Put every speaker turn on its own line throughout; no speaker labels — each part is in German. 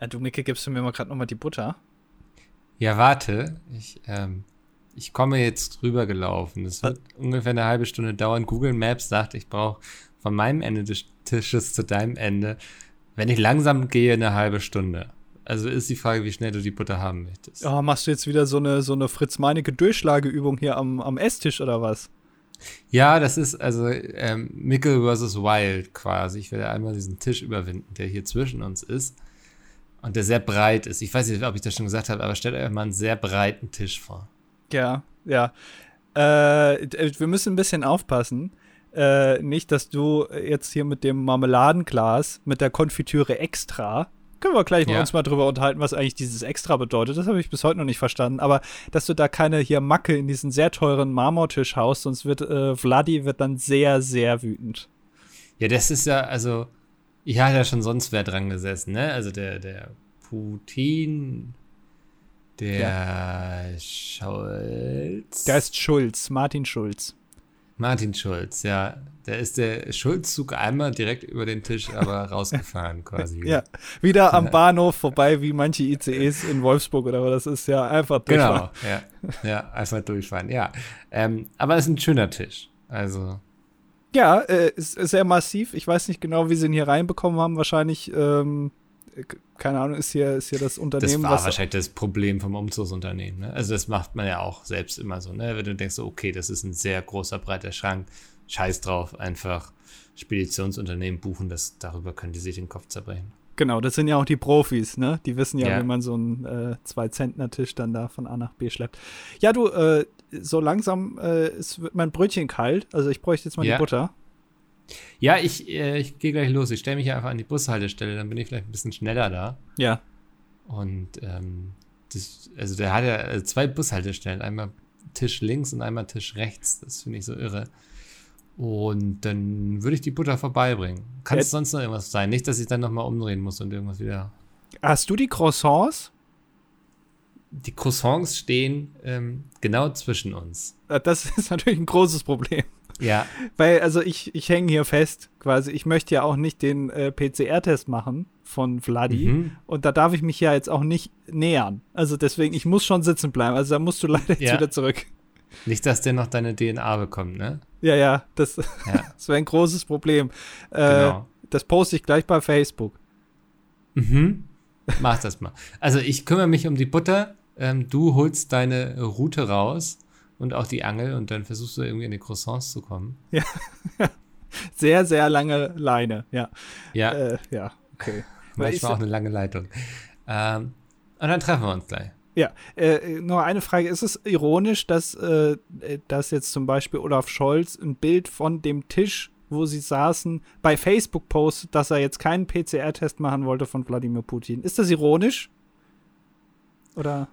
Ja, du, Micke, gibst du mir mal gerade nochmal die Butter?
Ja, warte. Ich, ähm, ich komme jetzt rübergelaufen. Es wird Was? ungefähr eine halbe Stunde dauern. Google Maps sagt, ich brauche von meinem Ende des Tisches zu deinem Ende, wenn ich langsam gehe, eine halbe Stunde. Also ist die Frage, wie schnell du die Butter haben möchtest.
Oh, machst du jetzt wieder so eine, so eine Fritz-Meinecke-Durchschlageübung hier am, am Esstisch oder was?
Ja, das ist also ähm, Mickel versus Wild quasi. Ich werde einmal diesen Tisch überwinden, der hier zwischen uns ist und der sehr breit ist. Ich weiß nicht, ob ich das schon gesagt habe, aber stellt euch mal einen sehr breiten Tisch vor.
Ja, ja. Äh, wir müssen ein bisschen aufpassen. Äh, nicht, dass du jetzt hier mit dem Marmeladenglas, mit der Konfitüre extra, können wir gleich ja. uns mal drüber unterhalten, was eigentlich dieses extra bedeutet. Das habe ich bis heute noch nicht verstanden. Aber dass du da keine hier Macke in diesen sehr teuren Marmortisch haust, sonst wird äh, Vladi wird dann sehr, sehr wütend.
Ja, das ist ja, also ich hatte ja schon sonst wer dran gesessen, ne? Also der, der Putin, der ja. Schulz.
Der ist Schulz, Martin Schulz.
Martin Schulz, ja. Der ist der Schulzzug einmal direkt über den Tisch, aber rausgefahren quasi.
Ja, wieder am Bahnhof vorbei, wie manche ICEs in Wolfsburg oder was das ist. Ja, einfach
durchfahren. Genau, ja. Ja, einfach durchfahren, ja. Ähm, aber es ist ein schöner Tisch. Also,
ja, äh, ist, ist, sehr massiv. Ich weiß nicht genau, wie sie ihn hier reinbekommen haben. Wahrscheinlich, ähm, keine Ahnung, ist hier, ist hier das Unternehmen.
Das war wahrscheinlich das Problem vom Umzugsunternehmen. Ne? Also, das macht man ja auch selbst immer so. Ne? Wenn du denkst, okay, das ist ein sehr großer, breiter Schrank, scheiß drauf, einfach Speditionsunternehmen buchen, das, darüber können die sich den Kopf zerbrechen.
Genau, das sind ja auch die Profis, ne? Die wissen ja, ja. wie man so einen äh, Zwei-Zentner-Tisch dann da von A nach B schleppt. Ja, du, äh, so langsam äh, es wird mein Brötchen kalt. Also ich bräuchte jetzt mal ja. die Butter.
Ja, ich, äh, ich gehe gleich los. Ich stelle mich einfach an die Bushaltestelle, dann bin ich vielleicht ein bisschen schneller da.
Ja.
Und ähm, das, also der hat ja äh, zwei Bushaltestellen, einmal Tisch links und einmal Tisch rechts. Das finde ich so irre. Und dann würde ich die Butter vorbeibringen. Kann es sonst noch irgendwas sein? Nicht, dass ich dann nochmal umdrehen muss und irgendwas wieder.
Hast du die Croissants?
Die Croissants stehen ähm, genau zwischen uns.
Äh, das ist natürlich ein großes Problem.
Ja.
Weil, also ich, ich hänge hier fest, quasi, ich möchte ja auch nicht den äh, PCR-Test machen von Vladi. Mhm. Und da darf ich mich ja jetzt auch nicht nähern. Also deswegen, ich muss schon sitzen bleiben. Also da musst du leider jetzt ja. wieder zurück.
Nicht, dass der noch deine DNA bekommt, ne?
Ja, ja, das, ja. das wäre ein großes Problem. Äh, genau. Das poste ich gleich bei Facebook.
Mhm. Mach das mal. Also ich kümmere mich um die Butter. Ähm, du holst deine Route raus und auch die Angel und dann versuchst du irgendwie in die Croissants zu kommen.
Ja. sehr, sehr lange Leine, ja.
Ja.
Äh, ja, okay.
Manchmal auch eine lange Leitung. Ähm, und dann treffen wir uns gleich.
Ja, äh, nur eine Frage. Ist es ironisch, dass, äh, dass jetzt zum Beispiel Olaf Scholz ein Bild von dem Tisch, wo sie saßen, bei Facebook postet, dass er jetzt keinen PCR-Test machen wollte von Wladimir Putin? Ist das ironisch? Oder?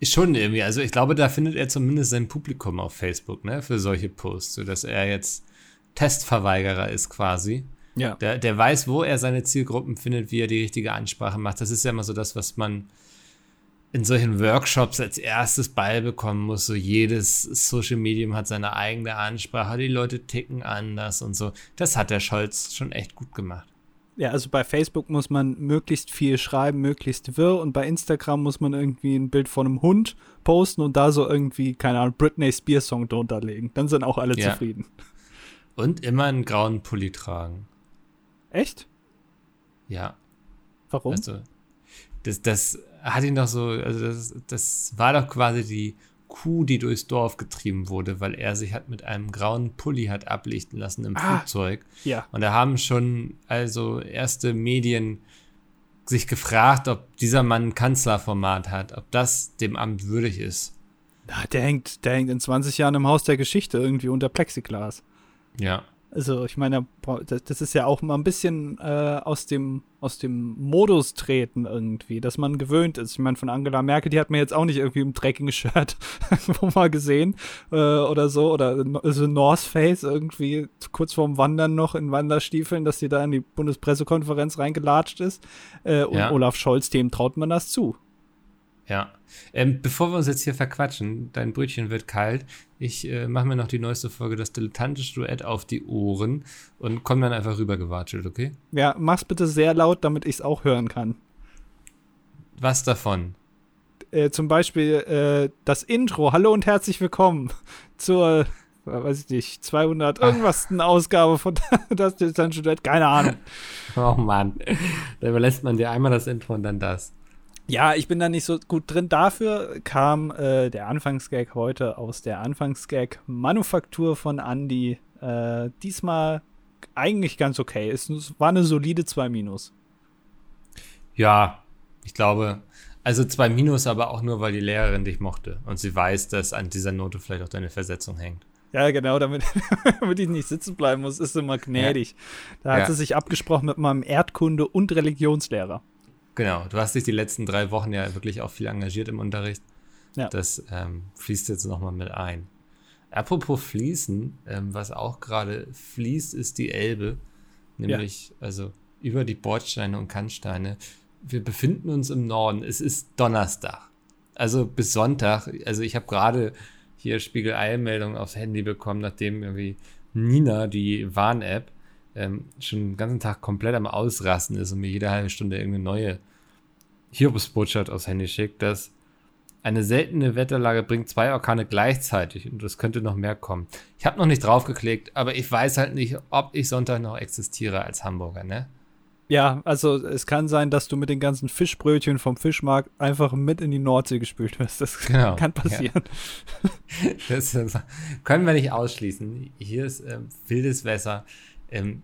Ist schon irgendwie. Also ich glaube, da findet er zumindest sein Publikum auf Facebook, ne, für solche Posts, sodass er jetzt Testverweigerer ist quasi.
Ja.
Der, der weiß, wo er seine Zielgruppen findet, wie er die richtige Ansprache macht. Das ist ja immer so das, was man in solchen Workshops als erstes beibekommen muss. So jedes Social Medium hat seine eigene Ansprache, die Leute ticken anders und so. Das hat der Scholz schon echt gut gemacht.
Ja, also bei Facebook muss man möglichst viel schreiben, möglichst wirr und bei Instagram muss man irgendwie ein Bild von einem Hund posten und da so irgendwie, keine Ahnung, Britney Spears Song drunter legen. Dann sind auch alle ja. zufrieden.
Und immer einen grauen Pulli tragen.
Echt?
Ja.
Warum? Also,
das, das hat ihn doch so, also das, das war doch quasi die Kuh, die durchs Dorf getrieben wurde, weil er sich hat mit einem grauen Pulli hat ablichten lassen im ah, Flugzeug.
Ja.
Und da haben schon also erste Medien sich gefragt, ob dieser Mann ein Kanzlerformat hat, ob das dem Amt würdig ist.
Na, der hängt, der hängt in 20 Jahren im Haus der Geschichte irgendwie unter Plexiglas.
Ja.
Also ich meine, das ist ja auch mal ein bisschen äh, aus, dem, aus dem Modus treten irgendwie, dass man gewöhnt ist. Ich meine, von Angela Merkel, die hat man jetzt auch nicht irgendwie im Trekking-Shirt irgendwo mal gesehen äh, oder so. Oder so North Face irgendwie kurz vorm Wandern noch in Wanderstiefeln, dass sie da in die Bundespressekonferenz reingelatscht ist. Äh, und ja. Olaf Scholz, dem traut man das zu.
Ja. Ähm, bevor wir uns jetzt hier verquatschen, dein Brötchen wird kalt. Ich äh, mache mir noch die neueste Folge, das dilettantische Duett auf die Ohren und komm dann einfach rübergewatschelt, okay?
Ja, mach's bitte sehr laut, damit ich es auch hören kann.
Was davon?
Äh, zum Beispiel äh, das Intro. Hallo und herzlich willkommen zur, weiß ich nicht, 200 irgendwas Ausgabe von das Distanzstudent. Keine Ahnung.
Oh Mann. Da überlässt man dir einmal das Intro und dann das.
Ja, ich bin da nicht so gut drin. Dafür kam äh, der Anfangsgag heute aus der Anfangsgag-Manufaktur von Andy. Äh, diesmal eigentlich ganz okay. Es war eine solide 2 Minus.
Ja, ich glaube, also 2 Minus, aber auch nur, weil die Lehrerin dich mochte und sie weiß, dass an dieser Note vielleicht auch deine Versetzung hängt.
Ja, genau, damit, damit ich nicht sitzen bleiben muss, ist immer gnädig. Ja. Da hat ja. sie sich abgesprochen mit meinem Erdkunde- und Religionslehrer.
Genau, du hast dich die letzten drei Wochen ja wirklich auch viel engagiert im Unterricht. Ja. Das ähm, fließt jetzt nochmal mit ein. Apropos Fließen, ähm, was auch gerade fließt, ist die Elbe. Nämlich, ja. also über die Bordsteine und Kannsteine. Wir befinden uns im Norden. Es ist Donnerstag. Also bis Sonntag. Also ich habe gerade hier Spiegel-Eilmeldung aufs Handy bekommen, nachdem irgendwie Nina, die Warn-App, ähm, schon den ganzen Tag komplett am Ausrasten ist und mir jede halbe Stunde irgendeine neue Hiobsbotschaft aufs Handy schickt, dass eine seltene Wetterlage bringt zwei Orkane gleichzeitig und es könnte noch mehr kommen. Ich habe noch nicht draufgeklickt, aber ich weiß halt nicht, ob ich Sonntag noch existiere als Hamburger, ne?
Ja, also es kann sein, dass du mit den ganzen Fischbrötchen vom Fischmarkt einfach mit in die Nordsee gespült wirst. Das genau, kann passieren.
Ja. Das, können wir nicht ausschließen. Hier ist ähm, wildes Wasser. Ähm,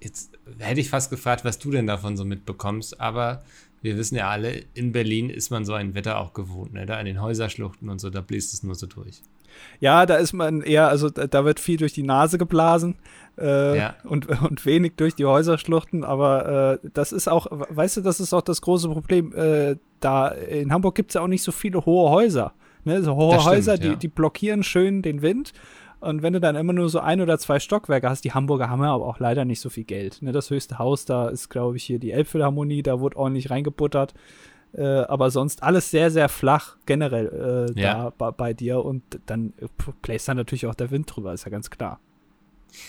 jetzt hätte ich fast gefragt, was du denn davon so mitbekommst, aber wir wissen ja alle, in Berlin ist man so ein Wetter auch gewohnt, ne? Da an den Häuserschluchten und so, da bläst es nur so durch.
Ja, da ist man eher, also da wird viel durch die Nase geblasen äh, ja. und, und wenig durch die Häuserschluchten, aber äh, das ist auch, weißt du, das ist auch das große Problem. Äh, da in Hamburg gibt es ja auch nicht so viele hohe Häuser. Ne? So hohe stimmt, Häuser, die, ja. die blockieren schön den Wind und wenn du dann immer nur so ein oder zwei Stockwerke hast, die Hamburger haben ja aber auch leider nicht so viel Geld. Ne, das höchste Haus da ist, glaube ich, hier die Elbphilharmonie, da wurde ordentlich reingebuttert. Äh, aber sonst alles sehr, sehr flach generell äh, ja. da bei, dir und dann bläst dann natürlich auch der Wind drüber, ist ja ganz klar.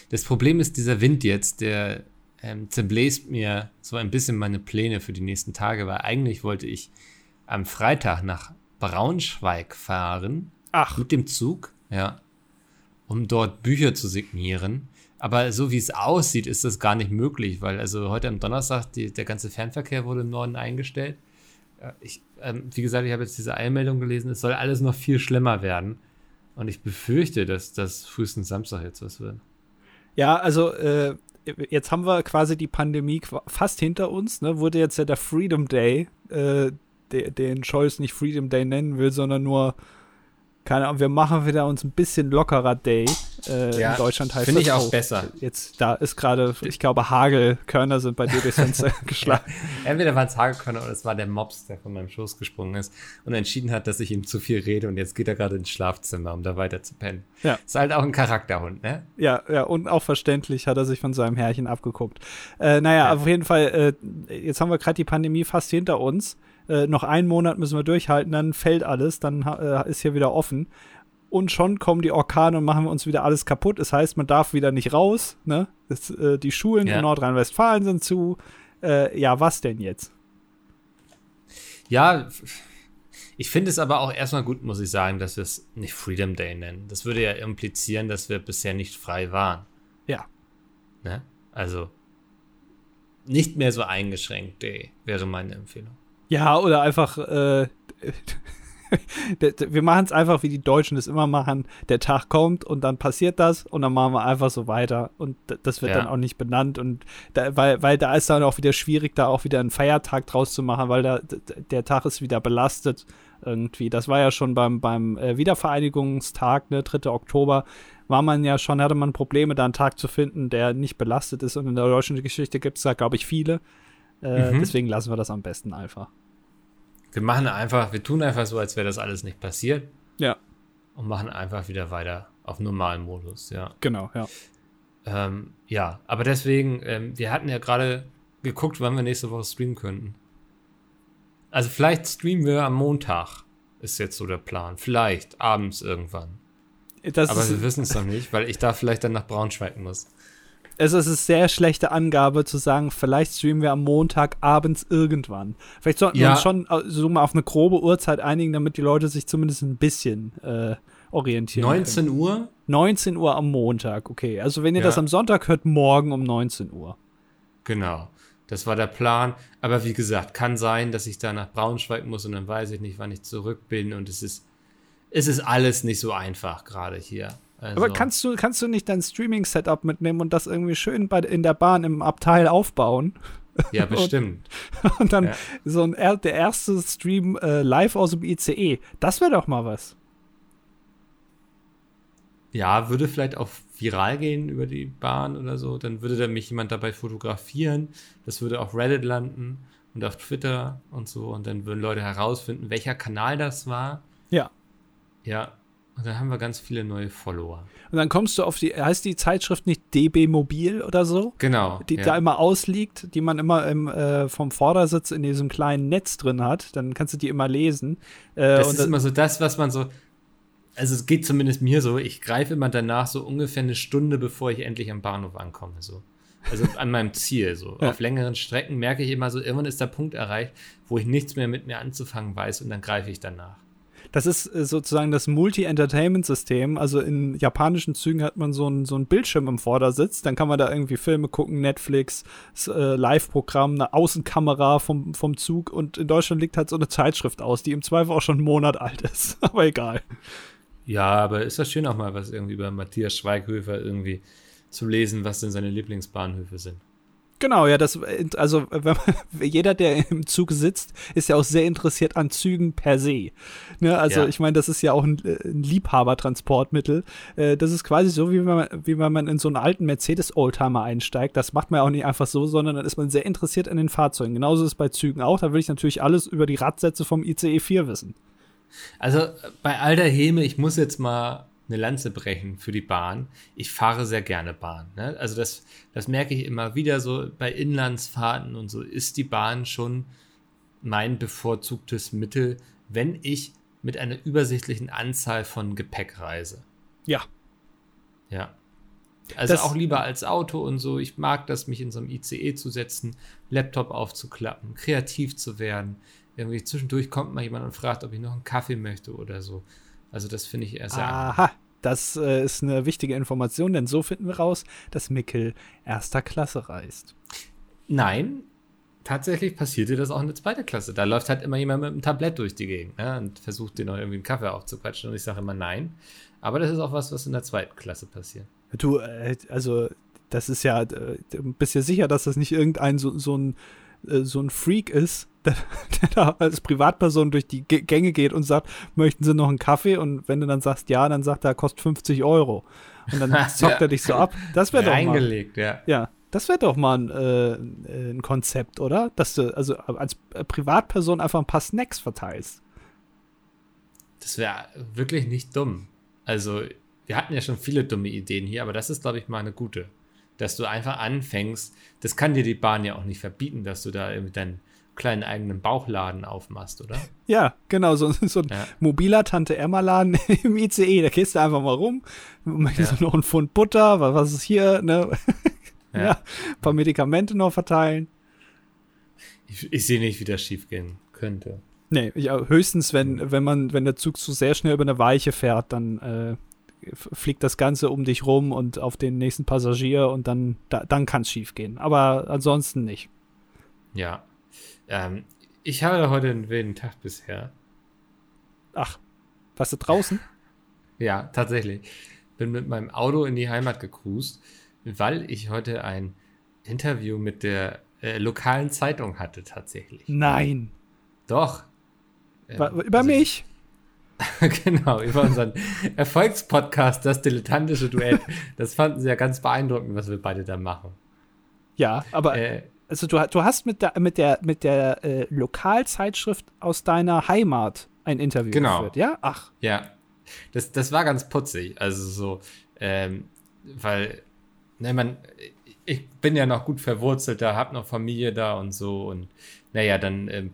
Das Problem ist dieser Wind jetzt, der ähm, zerbläst mir so ein bisschen meine Pläne für die nächsten Tage, weil eigentlich wollte ich am Freitag nach Braunschweig fahren. Ach. Mit dem Zug, ja um dort Bücher zu signieren. Aber so wie es aussieht, ist das gar nicht möglich, weil also heute am Donnerstag die, der ganze Fernverkehr wurde im Norden eingestellt. Ich, ähm, wie gesagt, ich habe jetzt diese Eilmeldung gelesen, es soll alles noch viel schlimmer werden. Und ich befürchte, dass das frühestens Samstag jetzt was wird.
Ja, also äh, jetzt haben wir quasi die Pandemie fast hinter uns. Ne? Wurde jetzt ja der Freedom Day, äh, den Scholz nicht Freedom Day nennen will, sondern nur keine Ahnung, wir machen wieder uns ein bisschen lockerer Day. Äh, ja, in Deutschland heißt
Finde ich auch, besser.
Jetzt, da ist gerade, ich glaube, Hagelkörner sind bei dir durchs Fenster geschlagen.
Ja, entweder waren es Hagelkörner oder es war der Mops, der von meinem Schoß gesprungen ist und entschieden hat, dass ich ihm zu viel rede und jetzt geht er gerade ins Schlafzimmer, um da weiter zu pennen. Ja. Ist halt auch ein Charakterhund, ne?
Ja, ja, und auch verständlich hat er sich von seinem Herrchen abgeguckt. Äh, naja, ja. auf jeden Fall, äh, jetzt haben wir gerade die Pandemie fast hinter uns äh, noch einen Monat müssen wir durchhalten, dann fällt alles, dann äh, ist hier wieder offen. Und schon kommen die Orkane und machen uns wieder alles kaputt. Das heißt, man darf wieder nicht raus. Ne? Das, äh, die Schulen ja. in Nordrhein-Westfalen sind zu. Äh, ja, was denn jetzt?
Ja, ich finde es aber auch erstmal gut, muss ich sagen, dass wir es nicht Freedom Day nennen. Das würde ja implizieren, dass wir bisher nicht frei waren.
Ja.
Ne? Also nicht mehr so eingeschränkt Day wäre meine Empfehlung.
Ja, oder einfach, äh, wir machen es einfach, wie die Deutschen das immer machen. Der Tag kommt und dann passiert das und dann machen wir einfach so weiter. Und das wird ja. dann auch nicht benannt. Und da, weil, weil da ist dann auch wieder schwierig, da auch wieder einen Feiertag draus zu machen, weil da, der Tag ist wieder belastet irgendwie. Das war ja schon beim, beim äh, Wiedervereinigungstag, ne, 3. Oktober, war man ja schon, hatte man Probleme, da einen Tag zu finden, der nicht belastet ist. Und in der deutschen Geschichte gibt es da, glaube ich, viele. Äh, mhm. Deswegen lassen wir das am besten einfach.
Wir machen einfach, wir tun einfach so, als wäre das alles nicht passiert.
Ja.
Und machen einfach wieder weiter auf normalen Modus, ja.
Genau, ja.
Ähm, ja, aber deswegen, ähm, wir hatten ja gerade geguckt, wann wir nächste Woche streamen könnten. Also vielleicht streamen wir am Montag, ist jetzt so der Plan. Vielleicht abends irgendwann. Das aber wir wissen es noch nicht, weil ich da vielleicht dann nach Braunschweig muss.
Es ist eine sehr schlechte Angabe zu sagen, vielleicht streamen wir am Montag abends irgendwann. Vielleicht sollten wir
Ja.
uns schon äh, so mal auf eine grobe Uhrzeit einigen, damit die Leute sich zumindest ein bisschen äh, orientieren. können.
19 Uhr?
19 Uhr am Montag, okay. Also wenn ihr
Ja.
das am Sonntag hört, morgen um 19 Uhr.
Genau. Das war der Plan. Aber wie gesagt, kann sein, dass ich da nach Braunschweig muss und dann weiß ich nicht, wann ich zurück bin. Und es ist, es ist alles nicht so einfach gerade hier. Also,
Aber kannst du, kannst du nicht dein Streaming-Setup mitnehmen und das irgendwie schön bei, in der Bahn im Abteil aufbauen?
Ja, bestimmt.
Und dann
Ja.
so ein, er- der erste Stream äh, live aus dem ICE. Das wäre doch mal was.
Ja, würde vielleicht auch viral gehen über die Bahn oder so. Dann würde da mich jemand dabei fotografieren. Das würde auf Reddit landen und auf Twitter und so. Und dann würden Leute herausfinden, welcher Kanal das war.
Ja.
Ja. Und dann haben wir ganz viele neue Follower.
Und dann kommst du auf die, heißt die Zeitschrift nicht DB Mobil oder so?
Genau.
Die
ja.
da immer ausliegt, die man immer im, äh, vom Vordersitz in diesem kleinen Netz drin hat. Dann kannst du die immer lesen. Äh,
Das ist immer so das, was man so. Also es geht zumindest mir so, ich greife immer danach so ungefähr eine Stunde, bevor ich endlich am Bahnhof ankomme. So. Also an meinem Ziel. So.
Ja.
Auf längeren Strecken merke ich immer so, irgendwann ist der Punkt erreicht, wo ich nichts mehr mit mir anzufangen weiß und dann greife ich danach.
Das ist äh, sozusagen das Multi-Entertainment-System. Also in japanischen Zügen hat man so einen so Bildschirm im Vordersitz. Dann kann man da irgendwie Filme gucken, Netflix, äh, Live-Programm, eine Außenkamera vom, vom Zug. Und in Deutschland liegt halt so eine Zeitschrift aus, die im Zweifel auch schon einen Monat alt ist. Aber egal.
Ja, aber ist das schön auch mal was irgendwie über Matthias Schweighöfer irgendwie zu lesen, was denn seine Lieblingsbahnhöfe sind.
Genau, ja, das, äh, also wenn man, jeder, der im Zug sitzt, ist ja auch sehr interessiert an Zügen per se. Ne, also
Ja.
ich meine, das ist ja auch ein, äh, ein Liebhabertransportmittel. Äh, Das ist quasi so, wie wenn man, wie wenn man in so einen alten Mercedes-Oldtimer einsteigt. Das macht man ja auch nicht einfach so, sondern dann ist man sehr interessiert an den Fahrzeugen. Genauso ist es bei Zügen auch. Da will ich natürlich alles über die Radsätze vom ICE 4 wissen.
Also äh, bei all der Häme, ich muss jetzt mal eine Lanze brechen für die Bahn. Ich fahre sehr gerne Bahn. Ne? Also das, das merke ich immer wieder so bei Inlandsfahrten und so ist die Bahn schon mein bevorzugtes Mittel, wenn ich mit einer übersichtlichen Anzahl von Gepäck reise.
Ja.
Ja. Also
Das-
auch lieber als Auto und so. Ich mag das, mich in so einem ICE zu setzen, Laptop aufzuklappen, kreativ zu werden. Irgendwie zwischendurch kommt mal jemand und fragt, ob ich noch einen Kaffee möchte oder so. Also das finde ich eher sehr angenehm.
Aha, das äh, ist eine wichtige Information, denn so finden wir raus, dass Mickel erster Klasse reist.
Nein, tatsächlich passierte das auch in der zweiten Klasse. Da läuft halt immer jemand mit einem Tablett durch die Gegend ne, und versucht dir noch irgendwie einen Kaffee aufzuquatschen. Und ich sage immer nein. Aber das ist auch was, was in der zweiten Klasse passiert.
Du, äh, also, das ist ja, äh, du bist ja sicher, dass das nicht irgendein so, so ein äh, so ein Freak ist, der, der da als Privatperson durch die Gänge geht und sagt, möchten Sie noch einen Kaffee? Und wenn du dann sagst, ja, dann sagt er, kostet 50 Euro. Und dann zockt er dich so ab. Das wäre doch mal,
Reingelegt, ja.
ja, das wäre doch mal ein, äh, ein Konzept, oder? Dass du also als Privatperson einfach ein paar Snacks verteilst.
Das wäre wirklich nicht dumm. Also, wir hatten ja schon viele dumme Ideen hier, aber das ist, glaube ich, mal eine gute. Dass du einfach anfängst, das kann dir die Bahn ja auch nicht verbieten, dass du da irgendwie deinen kleinen eigenen Bauchladen aufmachst, oder?
Ja, genau, so, so ein
Ja.
mobiler Tante-Emma-Laden im ICE. Da gehst du einfach mal rum, möchtest
Ja.
noch einen Pfund Butter, was, was ist hier, ne? ja.
Ja.
ein paar Medikamente noch verteilen.
Ich, ich sehe nicht, wie das schief gehen könnte.
Nee, ja, höchstens, wenn, wenn man, wenn der Zug zu sehr schnell über eine Weiche fährt, dann äh, fliegt das Ganze um dich rum und auf den nächsten Passagier und dann, da, dann kann es schief gehen. Aber ansonsten nicht.
Ja. Ähm, ich habe heute einen wilden Tag bisher.
Ach, warst du draußen?
Ja, tatsächlich. Bin mit meinem Auto in die Heimat gecruised, weil ich heute ein Interview mit der äh, lokalen Zeitung hatte, tatsächlich.
Nein.
Doch. Ähm,
Über
also-
mich?
genau, über unseren Erfolgspodcast, das dilettantische Duett. Das fanden sie ja ganz beeindruckend, was wir beide da machen.
Ja, aber
Äh,
also du, du hast mit der, mit der, mit der äh, Lokalzeitschrift aus deiner Heimat ein Interview
Genau.
geführt, ja? Ach,
ja, das, das war ganz putzig. Also so, ähm, weil, ne, man, ich bin ja noch gut verwurzelt da, hab noch Familie da und so und naja, dann ähm,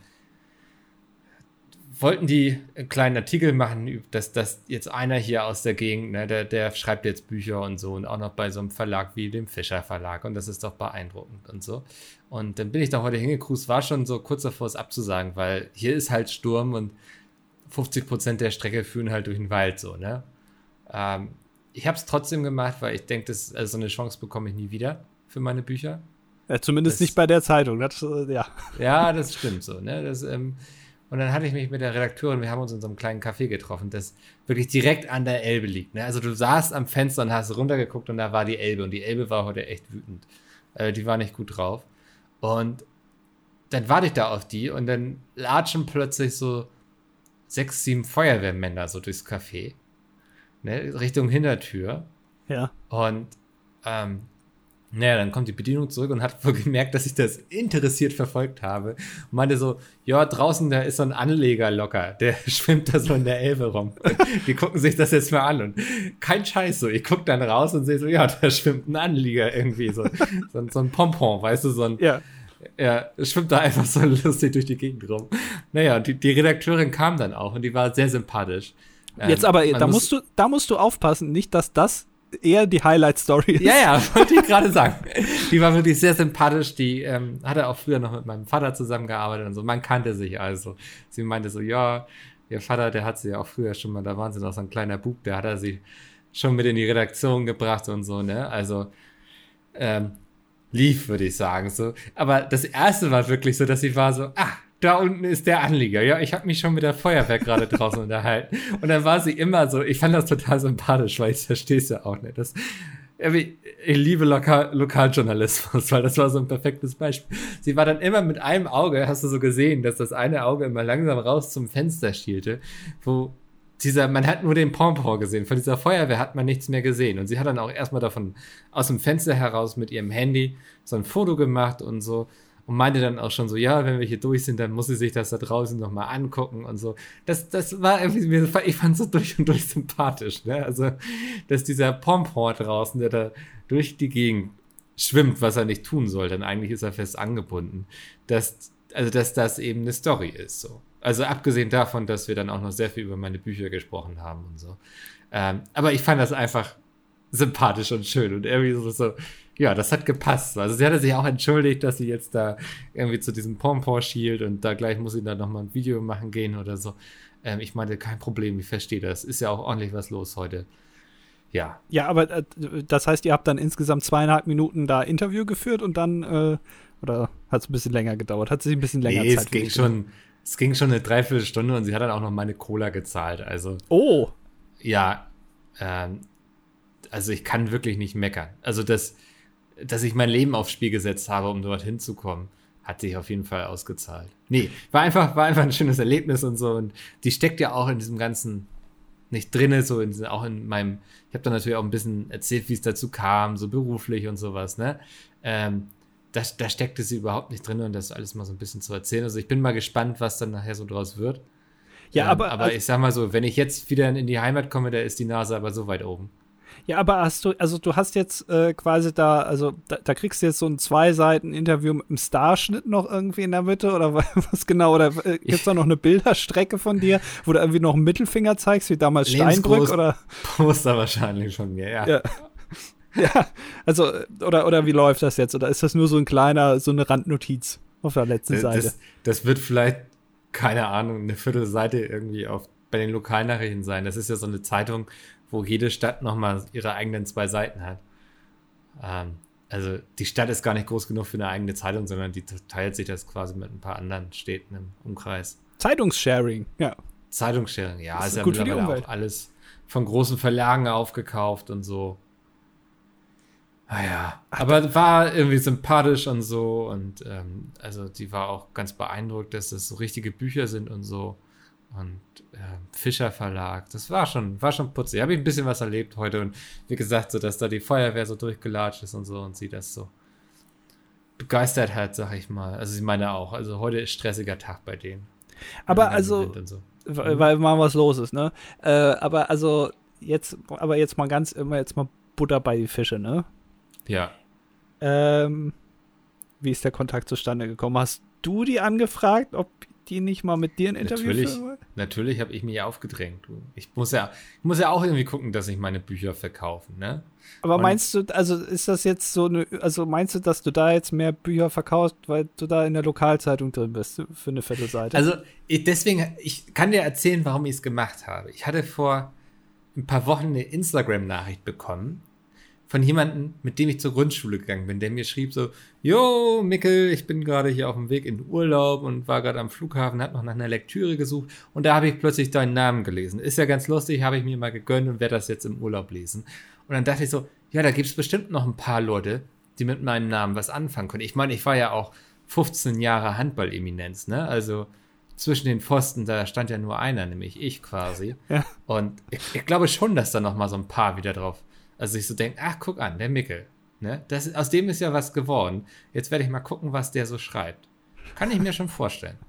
wollten die einen kleinen Artikel machen, dass, dass jetzt einer hier aus der Gegend, ne, der, der schreibt jetzt Bücher und so und auch noch bei so einem Verlag wie dem Fischer Verlag und das ist doch beeindruckend und so. Und dann bin ich da heute hingecruised, war schon so kurz davor, es abzusagen, weil hier ist halt Sturm und 50 Prozent der Strecke führen halt durch den Wald so, ne? Ähm, ich habe es trotzdem gemacht, weil ich denke, also so eine Chance bekomme ich nie wieder für meine Bücher.
Ja, zumindest das, nicht bei der Zeitung. Das, äh, ja.
ja, das stimmt so. Ne? Das, ähm, und dann hatte ich mich mit der Redakteurin, wir haben uns in so einem kleinen Café getroffen, das wirklich direkt an der Elbe liegt. Ne? Also du saßt am Fenster und hast runtergeguckt und da war die Elbe. Und die Elbe war heute echt wütend. Äh, die war nicht gut drauf. Und dann warte ich da auf die und dann latschen plötzlich so sechs, sieben Feuerwehrmänner so durchs Café. Ne? Richtung Hintertür.
Ja.
Und ähm, naja, dann kommt die Bedienung zurück und hat wohl gemerkt, dass ich das interessiert verfolgt habe. Und meinte so, ja, draußen da ist so ein Anleger locker, der schwimmt da so in der Elbe rum. Die gucken sich das jetzt mal an und kein Scheiß so. Ich guck dann raus und sehe so, ja, da schwimmt ein Anlieger irgendwie so. So, so ein Pompon, weißt du, so ein,
ja.
Ja, schwimmt da einfach so lustig durch die Gegend rum. Naja, die, die Redakteurin kam dann auch und die war sehr sympathisch.
Jetzt aber, da muss, musst du, da musst du aufpassen, nicht, dass das eher die Highlight-Story ist.
Ja, ja, wollte ich gerade sagen. Die war wirklich sehr sympathisch. Die ähm, hatte auch früher noch mit meinem Vater zusammengearbeitet und so. Man kannte sich also. Sie meinte so, ja, ihr Vater, der hat sie ja auch früher schon mal, da waren sie noch so ein kleiner Bub, der hat er sie schon mit in die Redaktion gebracht und so, ne? Also, ähm, lief, würde ich sagen, so. Aber das erste war wirklich so, dass sie war so, ah, da unten ist der Anlieger. Ja, ich habe mich schon mit der Feuerwehr gerade draußen unterhalten. Und dann war sie immer so, ich fand das total sympathisch, weil ich verstehe es ja auch nicht. Das, ich liebe Lokal Lokaljournalismus, weil das war so ein perfektes Beispiel. Sie war dann immer mit einem Auge, hast du so gesehen, dass das eine Auge immer langsam raus zum Fenster schielte, wo dieser, man hat nur den Pompon gesehen. Von dieser Feuerwehr hat man nichts mehr gesehen. Und sie hat dann auch erstmal davon aus dem Fenster heraus mit ihrem Handy so ein Foto gemacht und so und meinte dann auch schon so, ja, wenn wir hier durch sind, dann muss sie sich das da draußen nochmal angucken und so. Das, das war irgendwie, ich fand es so durch und durch sympathisch, ne? Also, dass dieser Pompon draußen, der da durch die Gegend schwimmt, was er nicht tun soll, denn eigentlich ist er fest angebunden, dass, also, dass das eben eine Story ist, so. Also, abgesehen davon, dass wir dann auch noch sehr viel über meine Bücher gesprochen haben und so. Ähm, aber ich fand das einfach sympathisch und schön und irgendwie so, so ja, das hat gepasst. Also sie hatte sich auch entschuldigt, dass sie jetzt da irgendwie zu diesem Pompon schielt und da gleich muss sie dann nochmal ein Video machen gehen oder so. Ähm, ich meinte, kein Problem, ich verstehe das. Ist ja auch ordentlich was los heute. Ja.
Ja, aber äh, das heißt, ihr habt dann insgesamt zweieinhalb Minuten da Interview geführt und dann, äh, oder hat es ein bisschen länger gedauert? Hat sich ein bisschen länger
nee,
Zeit
es ging schon, es ging schon eine Dreiviertelstunde und sie hat dann auch noch meine Cola gezahlt. Also.
Oh.
Ja, ähm, also ich kann wirklich nicht meckern. Also das, dass ich mein Leben aufs Spiel gesetzt habe, um dort hinzukommen, hat sich auf jeden Fall ausgezahlt. Nee, war einfach, war einfach ein schönes Erlebnis und so. Und die steckt ja auch in diesem ganzen nicht drinne, so in, auch in meinem, ich habe da natürlich auch ein bisschen erzählt, wie es dazu kam, so beruflich und sowas, ne? Ähm, da, da steckte sie überhaupt nicht drin und das alles mal so ein bisschen zu erzählen. Also ich bin mal gespannt, was dann nachher so draus wird.
Ja, ähm, aber.
Aber also, ich sag mal so, wenn ich jetzt wieder in die Heimat komme, da ist die Nase aber so weit oben.
Ja, aber hast du, also du hast jetzt äh, quasi da, also da, da, kriegst du jetzt so ein zwei Seiten Interview mit einem Starschnitt noch irgendwie in der Mitte oder was genau? Oder äh, gibt es da noch eine Bilderstrecke von dir, wo du irgendwie noch einen Mittelfinger zeigst, wie damals Steinbrück oder?
Poster wahrscheinlich von mir, ja.
ja. Ja, also, oder, oder wie läuft das jetzt? Oder ist das nur so ein kleiner, so eine Randnotiz auf der letzten
das,
Seite?
Das wird vielleicht, keine Ahnung, eine Viertelseite irgendwie auf, bei den Lokalnachrichten sein. Das ist ja so eine Zeitung, wo jede Stadt nochmal ihre eigenen zwei Seiten hat. Ähm, also die Stadt ist gar nicht groß genug für eine eigene Zeitung, sondern die teilt sich das quasi mit ein paar anderen Städten im Umkreis.
Zeitungssharing, ja.
Zeitungssharing, ja, das ist, ist ja gut mittlerweile auch alles von großen Verlagen aufgekauft und so. Naja, ah, aber war irgendwie sympathisch und so und ähm, also die war auch ganz beeindruckt, dass das so richtige Bücher sind und so und äh, Fischer Verlag. Das war schon, war schon putzig. Habe ich ein bisschen was erlebt heute und wie gesagt, so dass da die Feuerwehr so durchgelatscht ist und so und sie das so begeistert hat, sag ich mal. Also sie meine auch. Also heute ist stressiger Tag bei denen.
Aber also, so. weil mal was los ist, ne? Äh, aber also jetzt, aber jetzt mal ganz immer jetzt mal Butter bei die Fische, ne?
Ja.
Ähm, wie ist der Kontakt zustande gekommen? Hast du die angefragt, ob die nicht mal mit dir ein Interview
Natürlich.
führen wollen?
Natürlich habe ich mich aufgedrängt. Ich muss ja, ich muss ja auch irgendwie gucken, dass ich meine Bücher verkaufe, ne?
Aber Und meinst du, also ist das jetzt so eine, also meinst du, dass du da jetzt mehr Bücher verkaufst, weil du da in der Lokalzeitung drin bist für eine Viertelseite?
Also ich, deswegen, ich kann dir erzählen, warum ich es gemacht habe. Ich hatte vor ein paar Wochen eine Instagram-Nachricht bekommen von jemandem, mit dem ich zur Grundschule gegangen bin, der mir schrieb so, Jo, Mickel, ich bin gerade hier auf dem Weg in Urlaub und war gerade am Flughafen, hab noch nach einer Lektüre gesucht und da habe ich plötzlich deinen Namen gelesen. Ist ja ganz lustig, habe ich mir mal gegönnt und werde das jetzt im Urlaub lesen. Und dann dachte ich so, ja, da gibt es bestimmt noch ein paar Leute, die mit meinem Namen was anfangen können. Ich meine, ich war ja auch 15 Jahre Handball-Eminenz, ne? Also zwischen den Pfosten, da stand ja nur einer, nämlich ich quasi. Ja. Und ich, ich glaube schon, dass da noch mal so ein paar wieder drauf also ich so denke, ach, guck an, der Mickel. Ne? Das, aus dem ist ja was geworden. Jetzt werde ich mal gucken, was der so schreibt. Kann ich mir schon vorstellen.